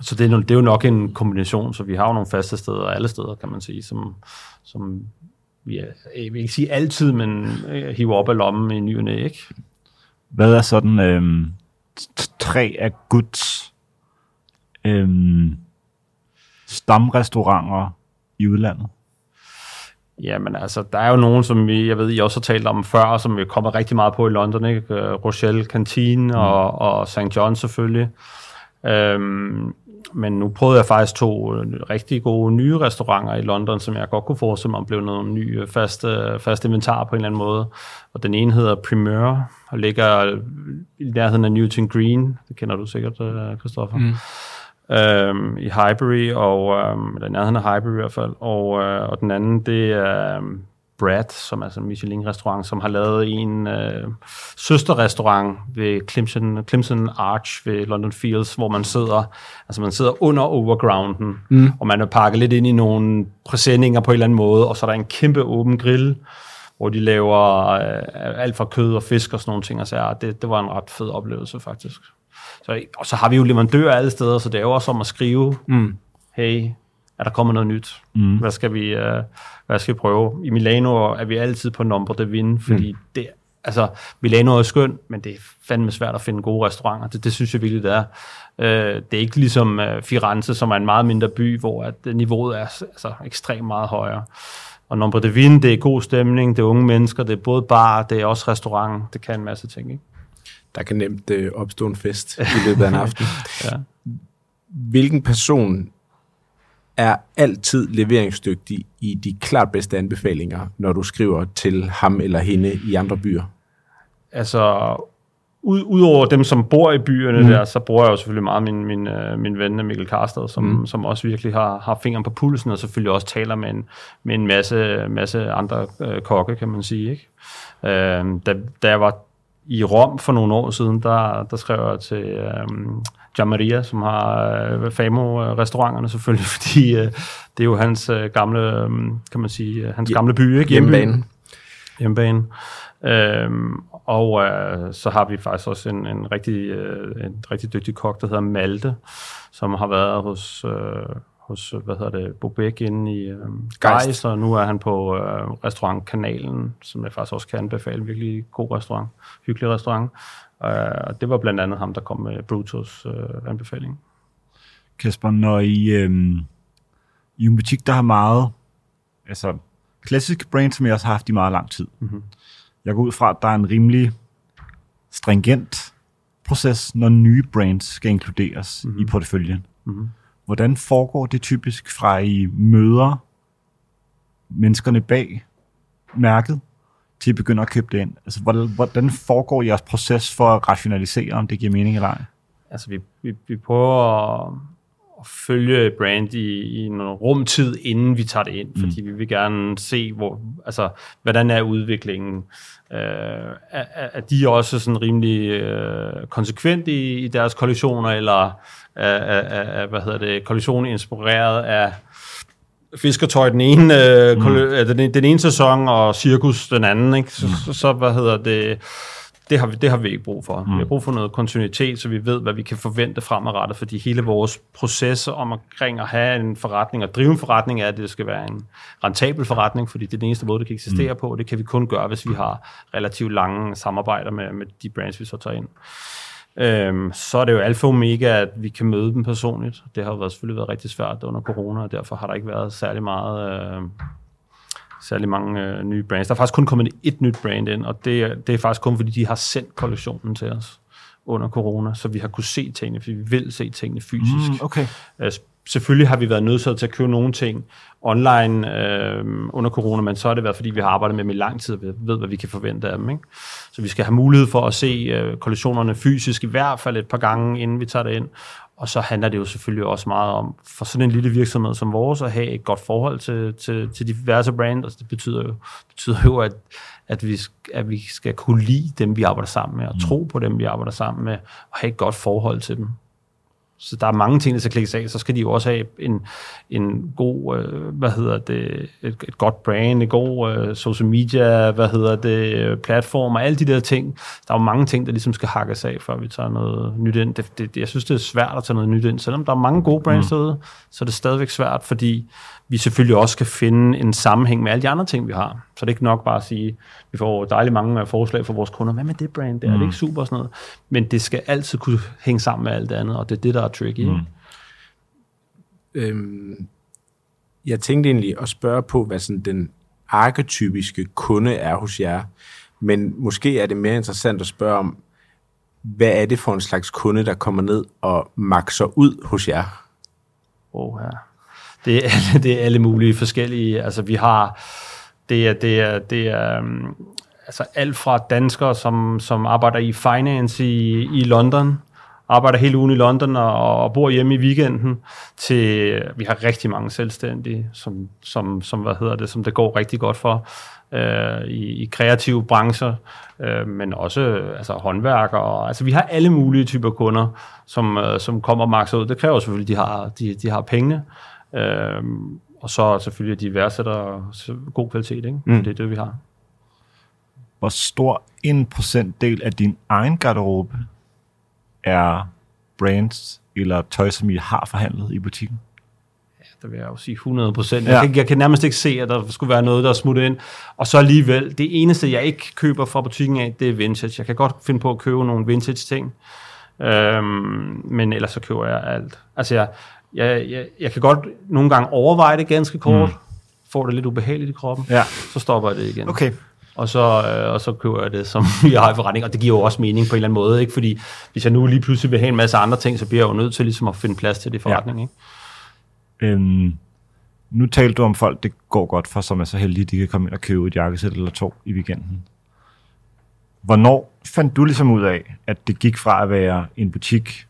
så det er, det er jo nok en kombination, så vi har jo nogle faste steder, alle steder, kan man sige, som, som vi, er, jeg vil ikke sige altid, men øh, hiver op af lommen i ny og næ, ikke? Hvad er sådan øhm, tre af Guds øhm, stamrestauranter i udlandet? Jamen altså, der er jo nogen, som vi, jeg ved, I også har talt om før, som vi kommer rigtig meget på i London, ikke? Øh, Rochelle Canteen mm. og, og St. John selvfølgelig. Øhm, men nu prøvede jeg faktisk to øh, rigtig gode nye restauranter i London, som jeg godt kunne forestille mig blev noget ny øh, fast, øh, fast inventar på en eller anden måde. Og den ene hedder Primeur, og ligger i nærheden af Newton Green. Det kender du sikkert, Christoffer. Mm. Øhm, I Highbury, og, øhm, eller nærheden af Highbury i hvert fald. Og, øh, og den anden, det er Brad, som er sådan en Michelin-restaurant, som har lavet en øh, søsterrestaurant ved Clemson, Clemson Arch ved London Fields, hvor man sidder, altså man sidder under overgrounden, mm. og man er pakket lidt ind i nogle præsendinger på en eller anden måde, og så er der en kæmpe åben grill, hvor de laver øh, alt fra kød og fisk og sådan nogle ting, og så ja, det, det var en ret fed oplevelse faktisk. Så, og så har vi jo leverandører alle steder, så det er jo også om at skrive, mm. hey, er der kommet noget nyt? Mm. Hvad, skal vi, uh, hvad skal vi prøve? I Milano er vi altid på number de vinde, fordi mm. det, altså, Milano er skønt, men det er fandme svært at finde gode restauranter. Det, det synes jeg virkelig, det er. Uh, det er ikke ligesom uh, Firenze, som er en meget mindre by, hvor at niveauet er altså, ekstremt meget højere. Og Number de Vin, det er god stemning, det er unge mennesker, det er både bar, det er også restaurant, det kan en masse ting, ikke? Der kan nemt uh, opstå en fest i løbet af en aften. ja. Hvilken person er altid leveringsdygtig i de klart bedste anbefalinger, når du skriver til ham eller hende i andre byer? Altså, ud, udover dem, som bor i byerne mm. der, så bruger jeg jo selvfølgelig meget min, min, øh, min ven Mikkel Karsted, som, mm. som også virkelig har, har fingeren på pulsen, og selvfølgelig også taler med en, med en masse, masse andre øh, kokke, kan man sige. Ikke? Øh, da, da jeg var i Rom for nogle år siden, der, der skrev jeg til øh, Maria, som har øh, Famo-restauranterne selvfølgelig, fordi øh, det er jo hans øh, gamle, øh, kan man sige, øh, hans gamle by, ikke? Hjemmebane. Hjemmebane. Øhm, og øh, så har vi faktisk også en, en, rigtig, øh, en rigtig dygtig kok, der hedder Malte, som har været hos, øh, hos, hvad hedder det, Bobek inde i øh, Geist. Geist, og nu er han på øh, restaurant Kanalen, som jeg faktisk også kan anbefale. Virkelig god restaurant, hyggelig restaurant. Øh, og det var blandt andet ham, der kom med Brutus øh, anbefaling. Kasper, når I, øhm, I en butik, der har meget, altså klassiske brand, som jeg også har haft i meget lang tid. Mm-hmm. Jeg går ud fra, at der er en rimelig stringent proces, når nye brands skal inkluderes mm-hmm. i porteføljen. Mm-hmm. Hvordan foregår det typisk fra I møder menneskerne bag mærket, til I begynder at købe det ind? Altså, hvordan, hvordan foregår jeres proces for at rationalisere, om det giver mening eller ej? Altså, vi, vi, vi prøver at, at følge brand i, i en rumtid, inden vi tager det ind, mm. fordi vi vil gerne se, hvor, altså, hvordan er udviklingen. Øh, er, er de også sådan rimelig øh, konsekvent i, i deres kollektioner, eller er, er, er, er, hvad hedder det, kollektionen inspireret af fiskertøj den ene, øh, mm. den, den ene sæson, og cirkus den anden, ikke? Så, mm. så, så, hvad hedder det, det har, vi, det har vi ikke brug for. Mm. Vi har brug for noget kontinuitet, så vi ved, hvad vi kan forvente fremadrettet, fordi hele vores proces om omkring at have en forretning og drive en forretning er, at det skal være en rentabel forretning, fordi det er den eneste måde, det kan eksistere mm. på. Det kan vi kun gøre, hvis vi har relativt lange samarbejder med, med de brands, vi så tager ind. Øhm, så er det jo alfa og omega, at vi kan møde dem personligt. Det har jo været, selvfølgelig været rigtig svært under corona, og derfor har der ikke været særlig meget... Øh, særlig mange øh, nye brands. Der er faktisk kun kommet et nyt brand ind, og det, er- det er faktisk kun fordi, de har sendt kollektionen til os under corona, så vi har kunne se tingene, fordi vi vil se tingene fysisk. Mm, okay. Øh, selvfølgelig har vi været nødt til at købe nogle ting online øh, under corona, men så har det været, fordi vi har arbejdet med dem i lang tid, og ved, hvad vi kan forvente af dem. Ikke? Så vi skal have mulighed for at se øh, kollektionerne fysisk, i hvert fald et par gange, inden vi tager det ind. Og så handler det jo selvfølgelig også meget om, for sådan en lille virksomhed som vores, at have et godt forhold til, til, til diverse brands. Altså det betyder jo, betyder jo at, at, vi, at vi skal kunne lide dem, vi arbejder sammen med, og mm. tro på dem, vi arbejder sammen med, og have et godt forhold til dem. Så der er mange ting, der skal klikkes af. Så skal de jo også have en, en god, øh, hvad hedder det, et, et godt brand, en god øh, social media, hvad hedder det, platform og alle de der ting. Der er jo mange ting, der ligesom skal hakkes af, før vi tager noget nyt ind. Det, det, jeg synes, det er svært at tage noget nyt ind. Selvom der er mange gode brands mm. derude, så er det stadigvæk svært, fordi vi selvfølgelig også skal finde en sammenhæng med alle de andre ting, vi har. Så det er ikke nok bare at sige, vi får dejligt mange forslag fra vores kunder. Hvad med det brand der? Mm. Er det ikke super og sådan noget? Men det skal altid kunne hænge sammen med alt det andet, og det er det, der er tricky. Mm. Øhm, jeg tænkte egentlig at spørge på, hvad sådan den arketypiske kunde er hos jer. Men måske er det mere interessant at spørge om, hvad er det for en slags kunde, der kommer ned og makser ud hos jer? Oh, ja. det, er alle, det er alle mulige forskellige. Altså, vi har... Det er, det er, det er um, altså alt fra danskere, som, som arbejder i finance i, i London, arbejder hele ugen i London og, og bor hjemme i weekenden, til vi har rigtig mange selvstændige, som, som, som, hvad hedder det, som det går rigtig godt for øh, i, i kreative brancher, øh, men også altså, håndværkere. Og, altså, vi har alle mulige typer kunder, som, øh, som kommer og makser ud. Det kræver selvfølgelig, at de har, de, de har pengene. Øh, og så selvfølgelig, at de værdsætter god kvalitet. Ikke? Mm. Det er det, vi har. Hvor stor en procentdel af din egen garderobe er brands eller tøj, som I har forhandlet i butikken? Det vil jeg jo sige 100 procent. Ja. Jeg, kan, jeg kan nærmest ikke se, at der skulle være noget, der er smuttet ind. Og så alligevel, det eneste, jeg ikke køber fra butikken af, det er vintage. Jeg kan godt finde på at købe nogle vintage ting, øhm, men ellers så køber jeg alt. Altså, jeg, jeg, jeg, jeg kan godt nogle gange overveje det ganske kort, mm. får det lidt ubehageligt i kroppen, Ja. så stopper jeg det igen. Okay. Og så, øh, og så køber jeg det, som jeg har i forretning, og det giver jo også mening på en eller anden måde, ikke? fordi hvis jeg nu lige pludselig vil have en masse andre ting, så bliver jeg jo nødt til ligesom at finde plads til det i forretning. Ikke? Øhm, nu talte du om folk, det går godt for, som er så heldige, de kan komme ind og købe et jakkesæt eller to i weekenden. Hvornår fandt du ligesom ud af, at det gik fra at være en butik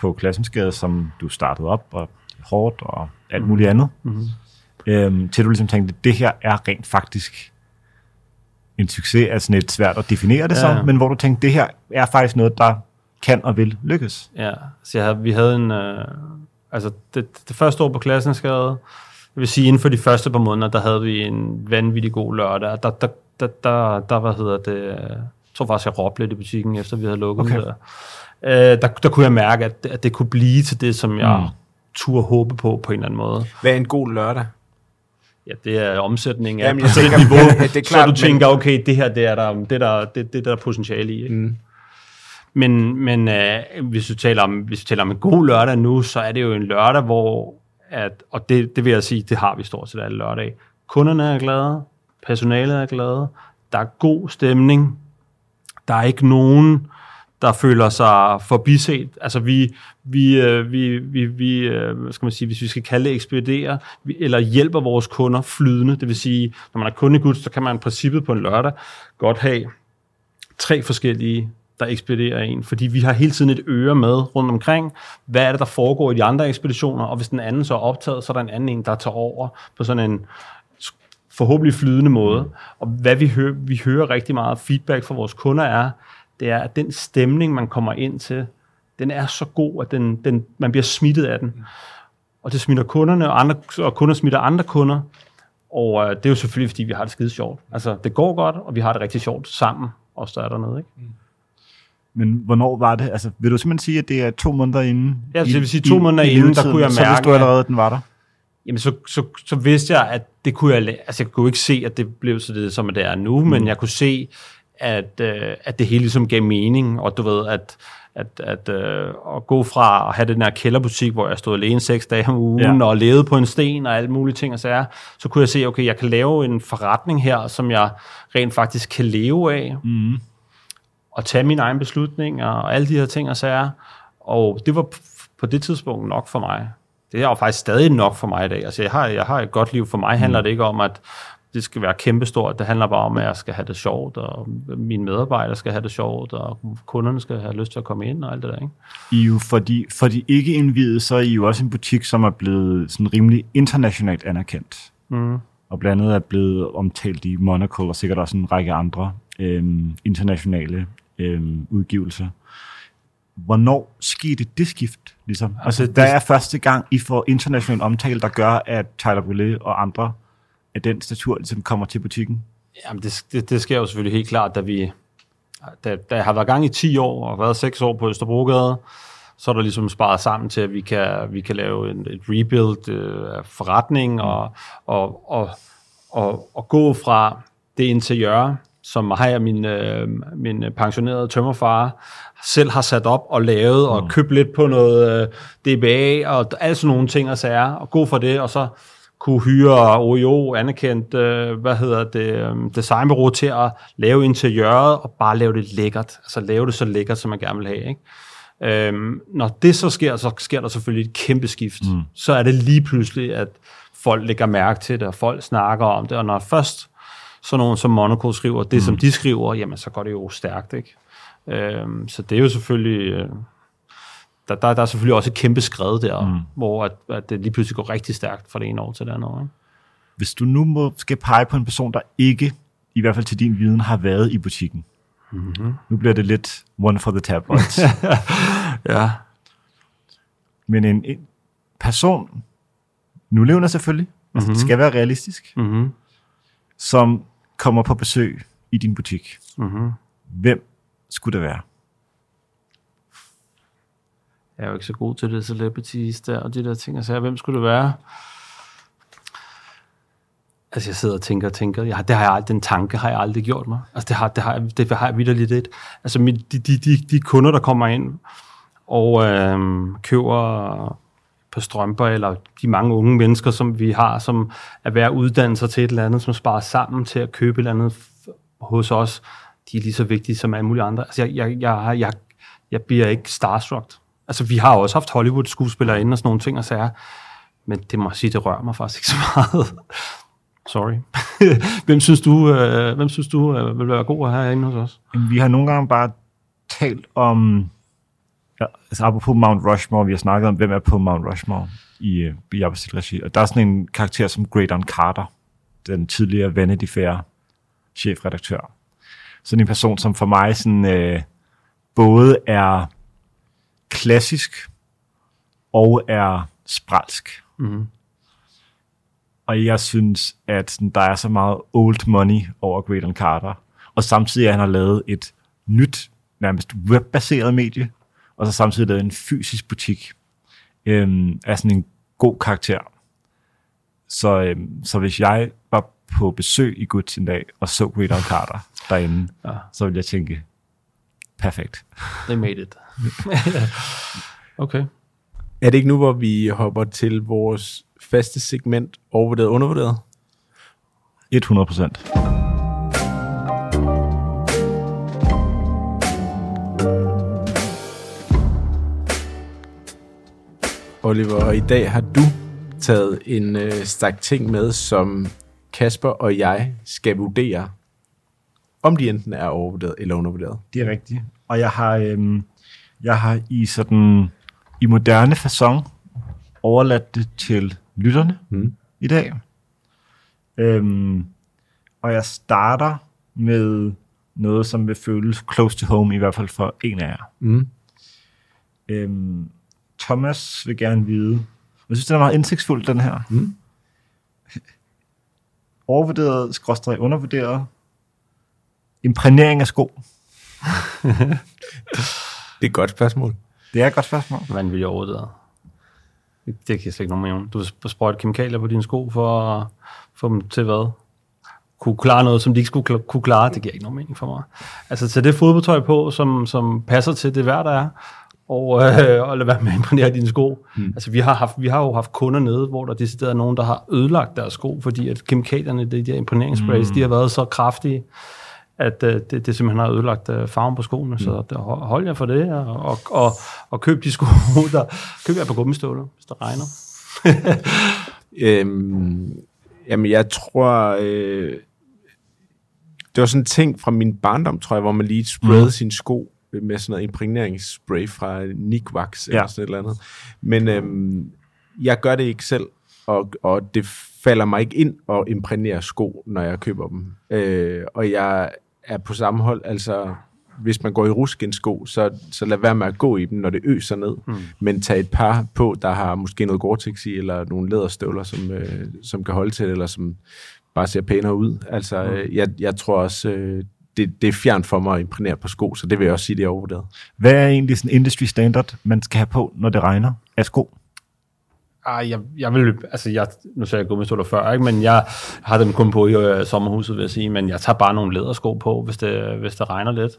på Klassensgade, som du startede op, og hårdt og alt muligt andet, mm-hmm. øhm, til du ligesom tænkte, det her er rent faktisk en succes, altså lidt svært at definere det Ja. som, men hvor du tænkte, det her er faktisk noget, der kan og vil lykkes. Ja, så jeg havde, vi havde en... Øh, altså, det, det første år på klassen skade, jeg vil sige, inden for de første par måneder, der havde vi en vanvittig god lørdag. Der, der, der, der, der hvad hedder det... Jeg tror faktisk, jeg råbte lidt i butikken, efter vi havde lukket okay. der. Øh, der. Der kunne jeg mærke, at, at det kunne blive til det, som jeg Mm. turde håbe på, på en eller anden måde. Hvad er en god lørdag? Ja, det er omsætning af Jamen, jeg tænker- niveau, Ja, det er så klart, du men- tænker, okay, det her, det er der, det er der, det, det er der potentiale i. Ikke? Mm. Men, men øh, hvis, du taler om, hvis du taler om en god lørdag nu, så er det jo en lørdag, hvor, at, og det, det vil jeg sige, det har vi stort set alle lørdag. Kunderne er glade, personalet er glade, der er god stemning, der er ikke nogen, der føler sig forbiset. Altså vi, vi, øh, vi, vi, vi øh, skal man sige, hvis vi skal kalde det ekspedere, eller hjælper vores kunder flydende, det vil sige, når man er kundegods, så kan man i princippet på en lørdag godt have tre forskellige, der ekspederer en, fordi vi har hele tiden et øre med rundt omkring, hvad er det, der foregår i de andre ekspeditioner, og hvis den anden så er optaget, så er der en anden en, der tager over på sådan en forhåbentlig flydende måde. Og hvad vi, hører, vi hører rigtig meget feedback fra vores kunder er, det er, at den stemning, man kommer ind til, den er så god, at den, den, man bliver smittet af den. Og det smitter kunderne, og, andre, og kunder smitter andre kunder. Og øh, det er jo selvfølgelig, fordi vi har det skide sjovt. Altså, det går godt, og vi har det rigtig sjovt sammen, os der er dernede. Ikke? Men hvornår var det? Altså, vil du simpelthen sige, at det er to måneder inden? Ja, det vil sige, to måneder inden, der kunne jeg Så mærke, vidste du allerede, at den var der? Jamen, så, så, så vidste jeg, at det kunne jeg... Altså, jeg kunne ikke se, at det blev så det, som det er nu, mm. men jeg kunne se, at, øh, at det hele ligesom gav mening, og du ved, at, at, at, øh, at gå fra at have den her kælderbutik, hvor jeg stod alene seks dage om ugen, Ja. og levede på en sten og alle mulige ting og sager, så kunne jeg se, okay, jeg kan lave en forretning her, som jeg rent faktisk kan leve af, Mm. og tage mine egne beslutninger og alle de her ting og sager. Og det var på det tidspunkt nok for mig. Det er jo faktisk stadig nok for mig i dag. Altså, jeg har, jeg har et godt liv. For mig handler det ikke om, at det skal være kæmpestort. Det handler bare om, at jeg skal have det sjovt, og mine medarbejdere skal have det sjovt, og kunderne skal have lyst til at komme ind og alt det der. Ikke? I jo for de, for de ikke indvidede, så er I jo også en butik, som er blevet sådan rimelig internationalt anerkendt. Mm. Og blandt andet er blevet omtalt i Monaco, og sikkert også en række andre øhm, internationale øhm, udgivelser. Hvornår skete det skift? Ligesom? Altså, det- der er første gang, I får international omtale, der gør, at Tyler Brillet og andre af den statur ligesom kommer til butikken. Jamen, det, det, det sker jo selvfølgelig helt klart, da vi... Da, da jeg har været gang i 10 år og været 6 år på Østerbrogade, så er der ligesom sparet sammen til, at vi kan, vi kan lave en, et rebuild øh, forretning og, og, og, og, og gå fra det interiør, som mig og min, øh, min pensionerede tømmerfar selv har sat op og lavet, og købt lidt på noget øh, DBA og alle sådan nogle ting og sager, og gå fra det, og så kunne hyre OEO, anerkendt, øh, hvad hedder det, øh, designbureau til at lave interiøret og bare lave det lækkert. Altså lave det så lækkert, som man gerne vil have. Ikke? Øhm, når det så sker, så sker der selvfølgelig et kæmpe skift. Mm. Så er det lige pludselig, at folk lægger mærke til det, og folk snakker om det, og når først sådan nogen som Monaco skriver det, mm. som de skriver, jamen så går det jo stærkt. Ikke? Øhm, så det er jo selvfølgelig... Der, der, der er selvfølgelig også et kæmpe skred der, mm. hvor at, at det lige pludselig går rigtig stærkt fra det ene år til det andet. Ikke? Hvis du nu må, skal pege på en person, der ikke, i hvert fald til din viden, har været i butikken. Mm-hmm. Nu bliver det lidt one for the tabloids. Ja. Men en, en person, nu levende selvfølgelig, altså det skal være realistisk, Mm-hmm. som kommer på besøg i din butik. Mm-hmm. Hvem skulle det være? Jeg er jo ikke så god til det celebrities der, og de der ting. så hvem skulle det være? Altså, jeg sidder og tænker og tænker. Ja, det har jeg aldrig, den tanke har jeg aldrig gjort mig. Altså, det har, det har, det har jeg vidderligt lidt. Altså, mit, de, de, de, de, kunder, der kommer ind og øh, køber på strømper, eller de mange unge mennesker, som vi har, som er ved at uddanne sig til et eller andet, som sparer sammen til at købe et eller andet hos os, de er lige så vigtige som alle mulige andre. Altså, jeg, jeg, jeg, jeg, jeg bliver ikke starstruck. Altså, vi har også haft Hollywood-skuespillere inde og sådan nogle ting og sager, men det må jeg sige, det rører mig faktisk ikke så meget. Sorry. hvem synes du, øh, hvem synes du øh, vil være god herinde hos os? Vi har nogle gange bare talt om, ja, altså apropos Mount Rushmore, vi har snakket om, hvem er på Mount Rushmore i, øh, i Abbasid Regi. Og der er sådan en karakter som Graydon Carter, den tidligere Vanity Fair chefredaktør. Sådan en person, som for mig sådan, øh, både er klassisk og er spralsk. Mm-hmm. Og jeg synes, at der er så meget old money over Graydon Carter. Og samtidig at han har lavet et nyt, nærmest webbaseret medie, og så samtidig lavet en fysisk butik. øhm, er sådan en god karakter. Så, øhm, så hvis jeg var på besøg i Guds en dag, og så Al Carter derinde, Ja. så ville jeg tænke, perfekt. They made it. okay. Er det ikke nu, hvor vi hopper til vores faste segment, overvurderet og undervurderet? 100 procent. Oliver, og i dag har du taget en øh, stak ting med, som Kasper og jeg skal vurdere, om de enten er overvurderet eller undervurderet. Det er rigtigt. Og jeg har, øhm, jeg har i sådan i moderne façon overladt det til lytterne Mm. i dag. Øhm, og jeg starter med noget, som vil føles close to home, i hvert fald for en af jer. Mm. Øhm, Thomas vil gerne vide, jeg synes, den er meget indsigtsfuld, den her. Mm. Overvurderet, skråstrej undervurderet. Imprægnering af sko. Det er et godt spørgsmål. Det er et godt spørgsmål. Hvordan vil jeg overvurdere? Det, det giver slet ikke nogen mening. Du har sprøjtet kemikalier på dine sko for at få dem til hvad? Kunne klare noget, som de ikke skulle kunne klare. Det giver ikke nogen mening for mig. Altså tage det fodboldtøj på, som, som passer til det vejr, der er, og, øh, og lade være med at imponere dine sko. Mm. Altså vi har, haft, vi har jo haft kunder nede, hvor der decideret er nogen, der har ødelagt deres sko, fordi at kemikalierne, de der imponeringssprays, mm. de har været så kraftige, at øh, det, det simpelthen har ødelagt øh, farven på skoene, mm. så der, hold jer for det, og, og, og, og køb de sko, der køb jer på gummistøvler, hvis det regner. Øhm, jamen, jeg tror... Øh, det var sådan en ting fra min barndom, tror jeg, hvor man lige sprayede mm. sine sko med sådan noget impregneringsspray fra Nikwax eller Ja. sådan et eller andet. Men øhm, jeg gør det ikke selv, og, og det falder mig ikke ind at imprægnere sko, når jeg køber dem. Øh, og jeg er på samme hold, altså hvis man går i ruskinsko, så, så lad være med at gå i dem, når det øser ned. Mm. Men tag et par på, der har måske noget Gore-Tex i, eller nogle læderstøvler, som, øh, som kan holde til det, eller som bare ser pænere ud. Altså, øh, jeg, jeg tror også, øh, det, det er fjernt for mig at imprægnere på sko, så det vil jeg også sige, det er overvurderet. Hvad er egentlig sådan industry standard, man skal have på, når det regner af sko? Ah, jeg, jeg vil, altså jeg, nu sagde jeg gummistøvler før, ikke? men jeg har dem kun på i øh, sommerhuset, vil jeg sige, men jeg tager bare nogle lædersko på, hvis det, hvis det regner lidt.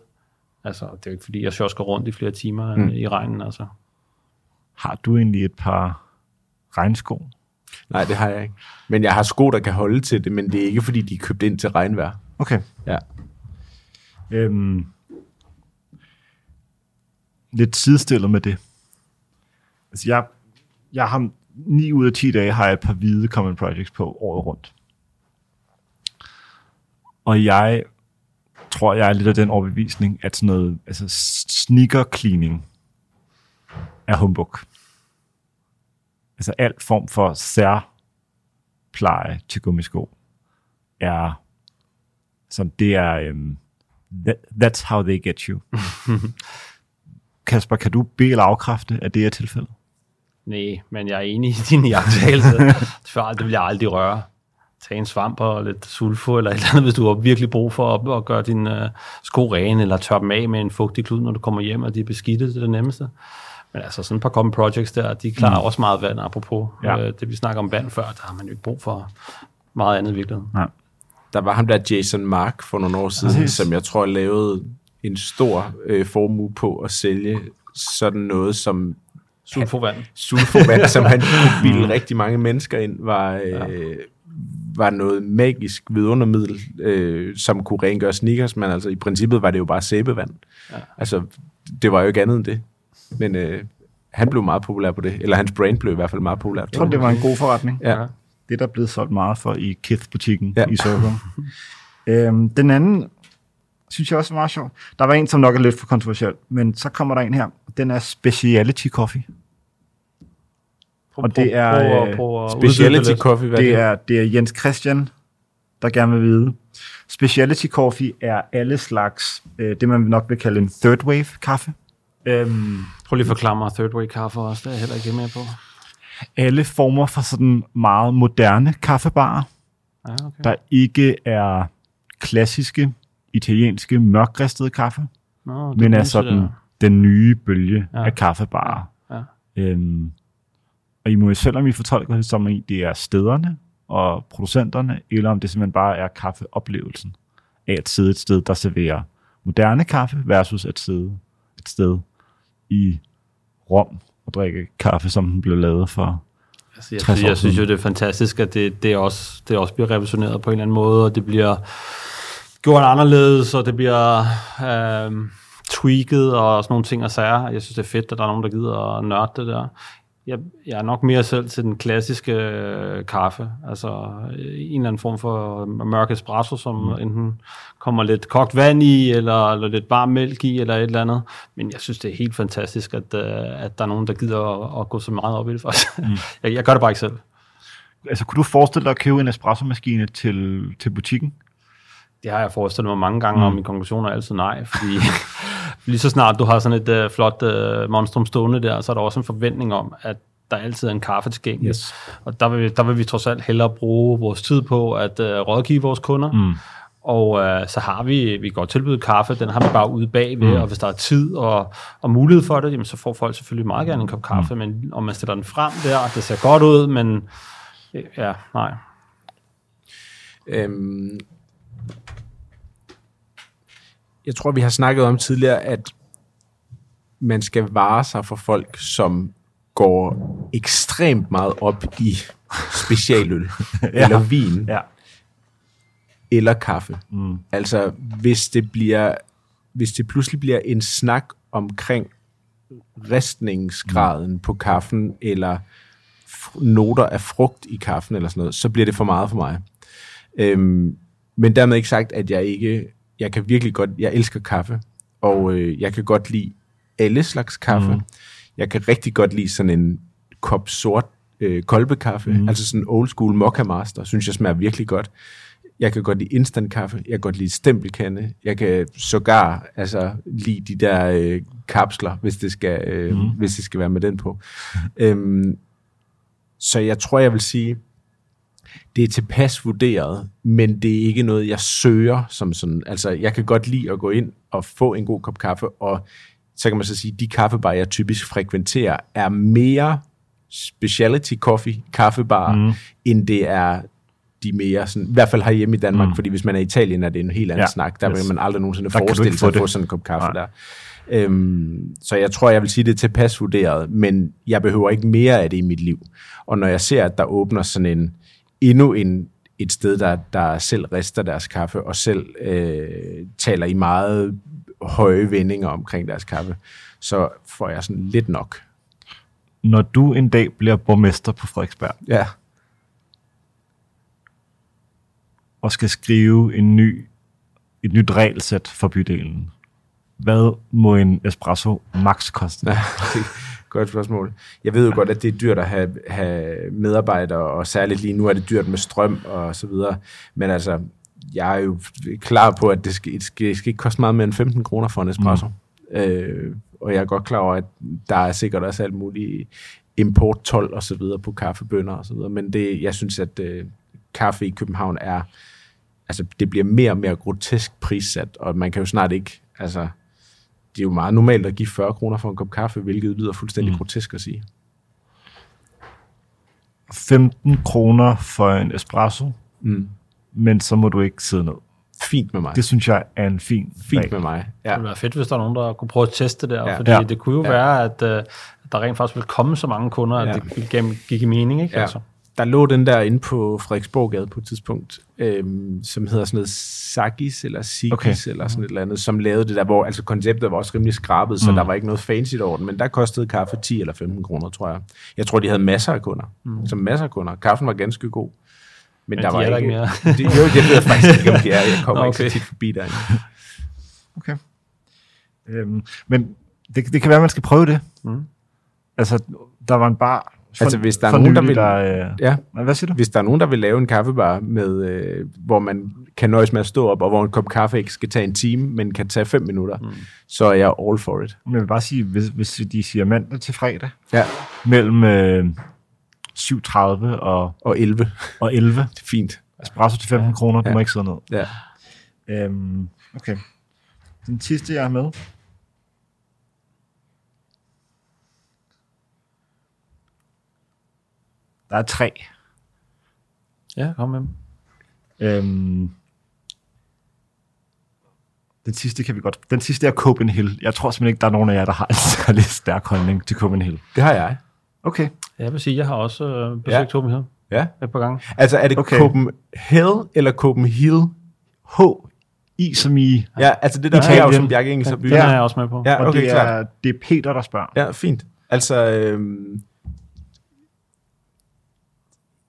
Altså, det er jo ikke fordi, jeg sjosker rundt i flere timer mm. i regnen, altså. Har du egentlig et par regnsko? Nej, det har jeg ikke. Men jeg har sko, der kan holde til det, men det er ikke, fordi de er købt ind til regnvejr. Okay. Ja. Øhm, lidt sidestillet med det. Altså jeg, jeg har 9 ud af 10 dage har jeg et par hvide common projects på året rundt. Og jeg tror, jeg er lidt af den overbevisning, at sådan noget, altså sneaker cleaning er humbug. Altså alt form for særpleje til gummisko er sådan, det er, øhm, that, that's how they get you. Kasper, kan du bede eller afkræfte, at det er tilfældet? Nej, men jeg er enig i din jagttagelse. det vil jeg aldrig røre. Tag en svamp og lidt sulfo eller et eller andet, hvis du har virkelig brug for at, at gøre dine uh, sko rene, eller tørre dem af med en fugtig klud, når du kommer hjem, og de er beskidte, det er det nemmeste. Men altså sådan et par common projects der, de klarer mm. også meget vand, apropos Ja. ja. øh, det vi snakker om vand før, der har man jo ikke brug for meget andet i virkeligheden. Nej. Der var ham der Jason Mark for nogle år siden, Præcis. som jeg tror lavede en stor øh, formue på at sælge sådan noget som Sulfovand. sulfovand, som han kunne bilde rigtig mange mennesker ind, var, øh, ja. var noget magisk vidundermiddel, øh, som kunne rengøre sneakers, men altså i princippet var det jo bare sæbevand. Ja. Altså, det var jo ikke andet end det. Men øh, han blev meget populær på det, eller hans brand blev i hvert fald meget populær Jeg tror, det var en god forretning. Ja. Det er der blevet solgt meget for i Kith-butikken Ja. i Soho. øhm, den anden synes jeg også er meget sjov. Der var en, som nok er lidt for kontroversiel, men så kommer der en her. Den er Speciality Coffee. Prøv, Og det er, prøv, prøv, øh, prøv Speciality coffee, hvad Det er, det er Jens Christian, der gerne vil vide. Speciality Coffee er alle slags, øh, det man nok vil kalde en third wave kaffe. Øhm, Prøv lige at forklare mig third way kaffe også, det er jeg heller ikke med på. alle former for sådan meget moderne kaffebarer, Ja, okay. der ikke er klassiske italienske mørkristede kaffe, Nå, men er sådan der. den nye bølge Ja. ja. af kaffebarer. Ja. Øhm, Og I må jo selv, om I fortolker det som, I det er stederne og producenterne, eller om det simpelthen bare er kaffeoplevelsen af at sidde et sted, der serverer moderne kaffe, versus at sidde et sted i Rom og drikke kaffe, som den blev lavet for Altså, jeg, 60 synes, år jeg synes jo, det er fantastisk, at det, det, også, det også bliver revolutioneret på en eller anden måde, og det bliver gjort anderledes, og det bliver øh, tweaked og sådan nogle ting og sager. Jeg synes, det er fedt, at der er nogen, der gider at nørde det der. Jeg, jeg er nok mere selv til den klassiske øh, kaffe, altså øh, en eller anden form for mørk espresso, som mm. enten kommer lidt kogt vand i, eller, eller lidt varm mælk i, eller et eller andet. Men jeg synes, det er helt fantastisk, at, øh, at der er nogen, der gider at, at gå så meget op i det faktisk. Mm. jeg, jeg gør det bare ikke selv. Altså, kunne du forestille dig at købe en espresso-maskine til, til butikken? Det har jeg forestillet mig mange gange, mm. og min konklusion er altid nej, fordi lige så snart du har sådan et uh, flot uh, monstrum stående der, så er der også en forventning om, at der altid er en kaffe tilgængelig. Yes. Og der vil, vi, der vil vi trods alt hellere bruge vores tid på at uh, rådgive vores kunder, mm. og uh, så har vi, vi godt tilbyde kaffe, den har vi bare ude bagved, mm. og hvis der er tid og, og mulighed for det, jamen, så får folk selvfølgelig meget gerne en kop kaffe, mm. men om man stiller den frem der, det ser godt ud, men ja, nej. Øhm, jeg tror, vi har snakket om tidligere, at man skal vare sig for folk, som går ekstremt meget op i specialøl, ja. eller vin, Ja. eller kaffe. Mm. Altså, hvis det bliver, hvis det pludselig bliver en snak omkring ristningsgraden mm. på kaffen, eller noter af frugt i kaffen, eller sådan noget, så bliver det for meget for mig. Øhm, men dermed ikke sagt, at jeg ikke, jeg kan virkelig godt, jeg elsker kaffe, og øh, jeg kan godt lide alle slags kaffe. Mm. Jeg kan rigtig godt lide sådan en kop sort øh, kolbekaffe, mm. altså sådan old school mocha master, synes jeg smager virkelig godt. Jeg kan godt lide instant kaffe, jeg kan godt lide stempelkande, jeg kan sågar altså, lide de der øh, kapsler, hvis det, skal, øh, mm. hvis det skal være med den på. øhm, så jeg tror, jeg vil sige, det er tilpas vurderet, men det er ikke noget, jeg søger som sådan. Altså, jeg kan godt lide at gå ind og få en god kop kaffe, og så kan man så sige, de kaffebarer, jeg typisk frekventerer, er mere speciality coffee, kaffebar, mm. end det er de mere sådan, i hvert fald herhjemme i Danmark, mm. fordi hvis man er i Italien, er det en helt anden Ja, snak. Der yes. vil man aldrig nogensinde Der forestille sig at få sådan en kop kaffe Nej. der. Øhm, så jeg tror, jeg vil sige, det er tilpas vurderet, men jeg behøver ikke mere af det i mit liv. Og når jeg ser, at der åbner sådan en, endnu en, et sted, der, der selv rister deres kaffe, og selv øh, taler i meget høje vendinger omkring deres kaffe, så får jeg sådan lidt nok. Når du en dag bliver borgmester på Frederiksberg, Ja. og skal skrive en ny, et nyt regelsæt for bydelen, hvad må en espresso max koste? Ja, godt spørgsmål. Jeg ved jo godt, at det er dyrt at have, have medarbejdere, og særligt lige nu er det dyrt med strøm og så videre. Men altså, jeg er jo klar på, at det skal, det skal, det skal ikke koste meget mere end 15 kroner for en espresso. Mm. Øh, og jeg er godt klar over, at der er sikkert også alt muligt import 12 og så videre på kaffebønder og så videre. Men det, jeg synes, at øh, kaffe i København er, altså det bliver mere og mere grotesk prissat, og man kan jo snart ikke, altså det er jo meget normalt at give 40 kroner for en kop kaffe, hvilket lyder fuldstændig mm. grotesk at sige. 15 kroner for en espresso, Mm. men så må du ikke sidde ned. Fint med mig. Det synes jeg er en fin Fint regel. med mig. Ja. Det ville være fedt, hvis der er nogen, der kunne prøve at teste det der, Ja. fordi Ja. det kunne jo Ja. være, at, uh, at der rent faktisk ville komme så mange kunder, at ja. det gik, gik i mening, ikke? Ja. Altså. Der lå den der inde på Frederiksborggade på et tidspunkt, øhm, som hedder sådan noget Sagis eller Sigis Okay. eller sådan et eller andet, som lavede det der, hvor altså konceptet var også rimelig skrabet, så Mm. der var ikke noget fancy over den, men der kostede kaffe 10 eller 15 kroner, tror jeg. Jeg tror, de havde masser af kunder. Mm. Altså masser af kunder. Kaffen var ganske god. Men, Men der de var ikke, ikke mere. det, jo, det ved faktisk ikke, om de er. Jeg kommer Nå, okay. ikke så tit forbi derinde. Okay. Øhm, men det, det kan være, at man skal prøve det. Mm. Altså, der var en bar for, Altså, hvis der er nogen, der vil- Der, øh, Ja, hvad siger du? hvis der er nogen, der vil lave en kaffebar, med, øh, hvor man kan nøjes med at stå op, og hvor en kop kaffe ikke skal tage en time, men kan tage fem minutter, mm. så er jeg all for it. Men Jeg vil bare sige, hvis, hvis de siger mandag til fredag, Ja, mellem øh, 7.30 og, og 11. og 11, Det er fint. espresso til 15 kroner, du Ja. må ikke sidde ned. Ja. Øhm, okay. Den sidste, jeg har med. Der er tre. Ja, kom med dem. Øhm, den sidste kan vi godt... Den sidste er Copenhagen. Jeg tror simpelthen ikke, der er nogen af jer, der har en særlig stærk holdning til Copenhagen. Det har jeg. Okay. Jeg vil sige, jeg har også øh, besøgt Ja. Copenhagen Ja. et par gange. Altså, er det Okay. Copenhagen eller Copenhagen? H. I som i... Ja, altså det der Italien. bjerg, som Bjarke Engels har Den bygget. er jeg også med på. Ja, og okay, det, klart. er, det er Peter, der spørger. Ja, fint. Altså, øhm,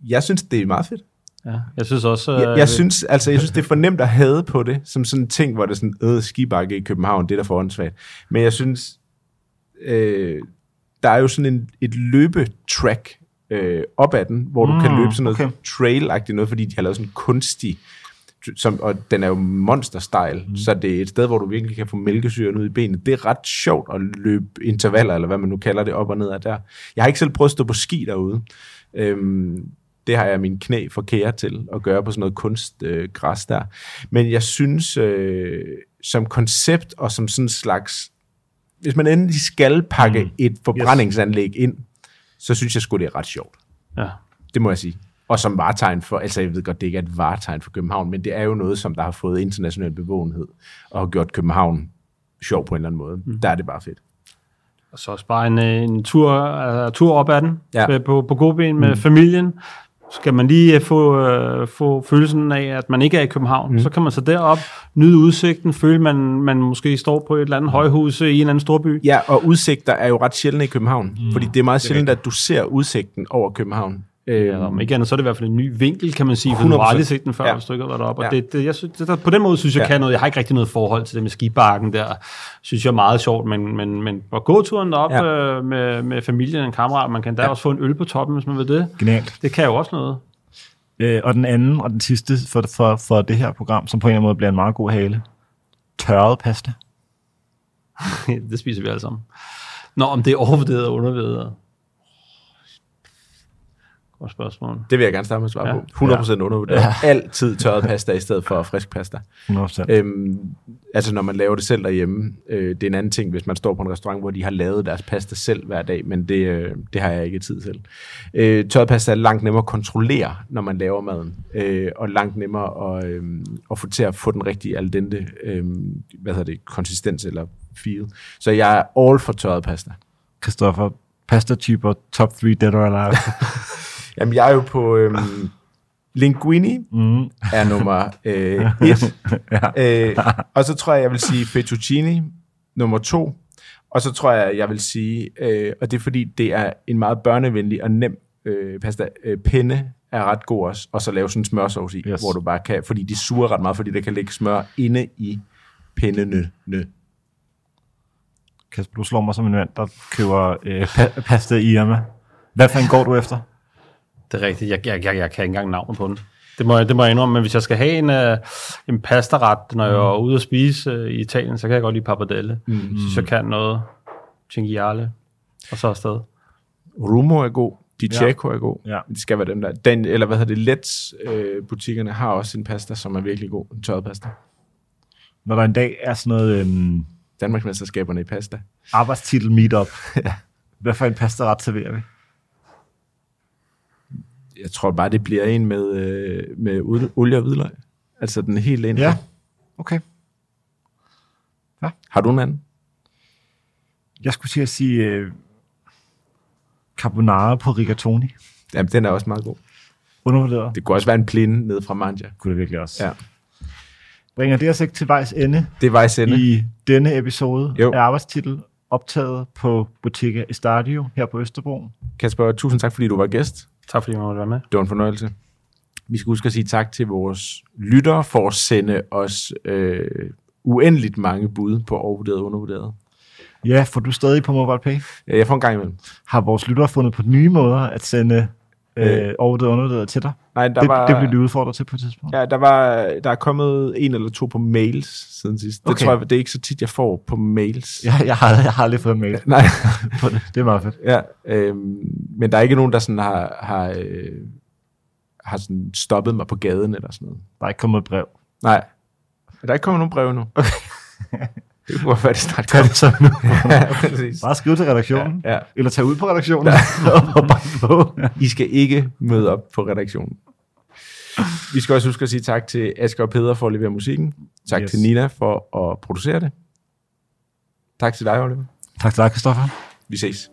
jeg synes, det er meget fedt. Ja. Jeg synes også... Øh, Jeg, jeg, synes, altså, jeg synes, det er for nemt at have på det, som sådan en ting, hvor det er sådan, øh, skibakke i København, det er der for åndssvagt. Men jeg synes, øh, der er jo sådan en, et løbetrack øh, op ad den, hvor du Mm, kan løbe sådan noget okay. trail-agtigt noget, fordi de har lavet sådan en kunstig, som, og den er jo monster-style, mm. så det er et sted, hvor du virkelig kan få mælkesyren ud i benet. Det er ret sjovt at løbe intervaller, eller hvad man nu kalder det, op og ned af der. Jeg har ikke selv prøvet at stå på ski derude. Øhm, det har jeg min knæ for kære til at gøre på sådan noget kunstgræs øh, der. Men jeg synes, øh, som koncept og som sådan en slags... Hvis man endelig skal pakke mm. et forbrændingsanlæg ind, så synes jeg sgu, det er ret sjovt. Ja. Det må jeg sige. Og som varetegn for, altså jeg ved godt, det ikke er et varetegn for København, men det er jo noget, som der har fået international bevågenhed og har gjort København sjov på en eller anden måde. Mm. Der er det bare fedt. Og så også bare en, øh, en tur, uh, tur op ad den Ja. ja. på, på godben med mm. familien. Skal man lige øh, få, uh, få følelsen af, at man ikke er i København, mm. så kan man så derop, nyde udsigten, føle, man, man måske står på et eller andet højhus i en eller anden storby. Ja, og udsigter er jo ret sjældne i København, mm. fordi det er meget sjældent, at du ser udsigten over København. Øh, Ja, om ikke andet, så er det i hvert fald en ny vinkel, kan man sige, for du har 100%. aldrig set den før, Ja. hvis du ikke har været deroppe. Og Ja. det, det, jeg synes, det, der, på den måde synes jeg Ja. kan noget. Jeg har ikke rigtig noget forhold til det med skibakken der. Synes jeg er meget sjovt, men, men, men at gå turen derop Ja. øh, med, med familien og en kammerat, man kan da ja. også få en øl på toppen, hvis man vil det. Genialt. Det kan jo også noget. Øh, og den anden og den sidste for, for, for det her program, som på en eller anden måde bliver en meget god hale. Tørret pasta. det spiser vi alle sammen. Nå, om det er overvurderet og undervurderet. Godt spørgsmål. Det vil jeg gerne starte med at svare Ja. ja. på. 100% ja. undervurderet. Ja. Altid tørret pasta i stedet for frisk pasta. 100%. Øhm, altså når man laver det selv derhjemme, øh, det er en anden ting, hvis man står på en restaurant, hvor de har lavet deres pasta selv hver dag, men det, øh, det har jeg ikke tid til. Øh, tørret pasta er langt nemmere at kontrollere, når man laver maden, øh, og langt nemmere at, øh, at få til at få den rigtige al dente, øh, hvad hedder det, konsistens eller feel. Så jeg er all for tørret pasta. Christoffer, pasta-typer, top 3 dead or alive. Jamen jeg er jo på øhm, linguini, mm. er nummer øh, et. ja. øh, og så tror jeg, jeg vil sige fettuccine nummer to. Og så tror jeg, jeg vil sige, øh, og det er fordi, det er en meget børnevenlig og nem øh, pasta. Øh, penne er ret god også, og så lave sådan en smørsovs i, Yes. yes. hvor du bare kan, fordi de suger ret meget, fordi der kan ligge smør inde i pindene. Kasper, du slår mig som en mand, der køber øh, pa- pasta i Irma. Hvad fanden går du efter? Det er rigtigt. Jeg, jeg, jeg, jeg kan ikke engang navnet på den. Det må, jeg- det må jeg indrømme, men hvis jeg skal have en, uh, en pastaret, når jeg er ude at spise uh, i Italien, så kan jeg godt lide pappardelle. Mm. Synes jeg kan noget cinghiale, og så afsted. Rumo er god. Di Cecco er god. Ja. Det skal være dem der. Den, eller hvad hedder det, Let's øh, butikkerne har også en pasta, som er virkelig god. En tørret pasta. Når der en dag er sådan noget øhm, Danmarksmesterskaberne i pasta. arbejdstitel meetup, hvad for en pasta-ret serverer vi? Jeg tror bare, det bliver en med, øh, med olie og hvidløg. Altså den helt ind. Ja, okay. Har du en anden? Jeg skulle til at sige øh, carbonara på rigatoni. Jamen, den er også meget god. Undervurderet. Det kunne også være en plinde ned fra Mangia. kunne det virkelig også. Ja. Bringer det os ikke til vejs ende Det er vejs ende. i denne episode Jo. af arbejdstitel, optaget på Bottega Estadio her på Østerbro. Kasper, tusind tak, fordi du var gæst. Tak fordi jeg måtte være med. Det var en fornøjelse. Vi skal huske at sige tak til vores lyttere for at sende os øh, uendeligt mange bud på overvurderet og undervurderet. Ja, for du er stadig på MobilePay. Jeg får en gang imellem. Har vores lyttere fundet på nye måder at sende øh, Øh. og undervurderet til dig? Nej, der Det, var, det bliver de udfordret til på et tidspunkt. Ja, der, var, der er kommet en eller to på mails siden sidst. Det Okay. tror jeg, det er ikke så tit, jeg får på mails. Jeg, jeg, har, jeg har aldrig fået en mail Nej, på det. Det er meget fedt. ja, øhm, men der er ikke nogen, der sådan har, har, øh, har sådan stoppet mig på gaden eller sådan noget. Der er ikke kommet et brev. Nej, der er ikke kommet nogen brev nu. Det kunne være, det snart Tag det så nu. ja, præcis. Bare skriv til redaktionen. Ja, ja. Eller tag ud på redaktionen og banke på. Ja. I skal ikke møde op på redaktionen. Vi skal også huske at sige tak til Asger og Peder for at levere musikken. Tak Yes. til Nina for at producere det. Tak til dig, Oliver. Tak til dig, Christoffer. Vi ses.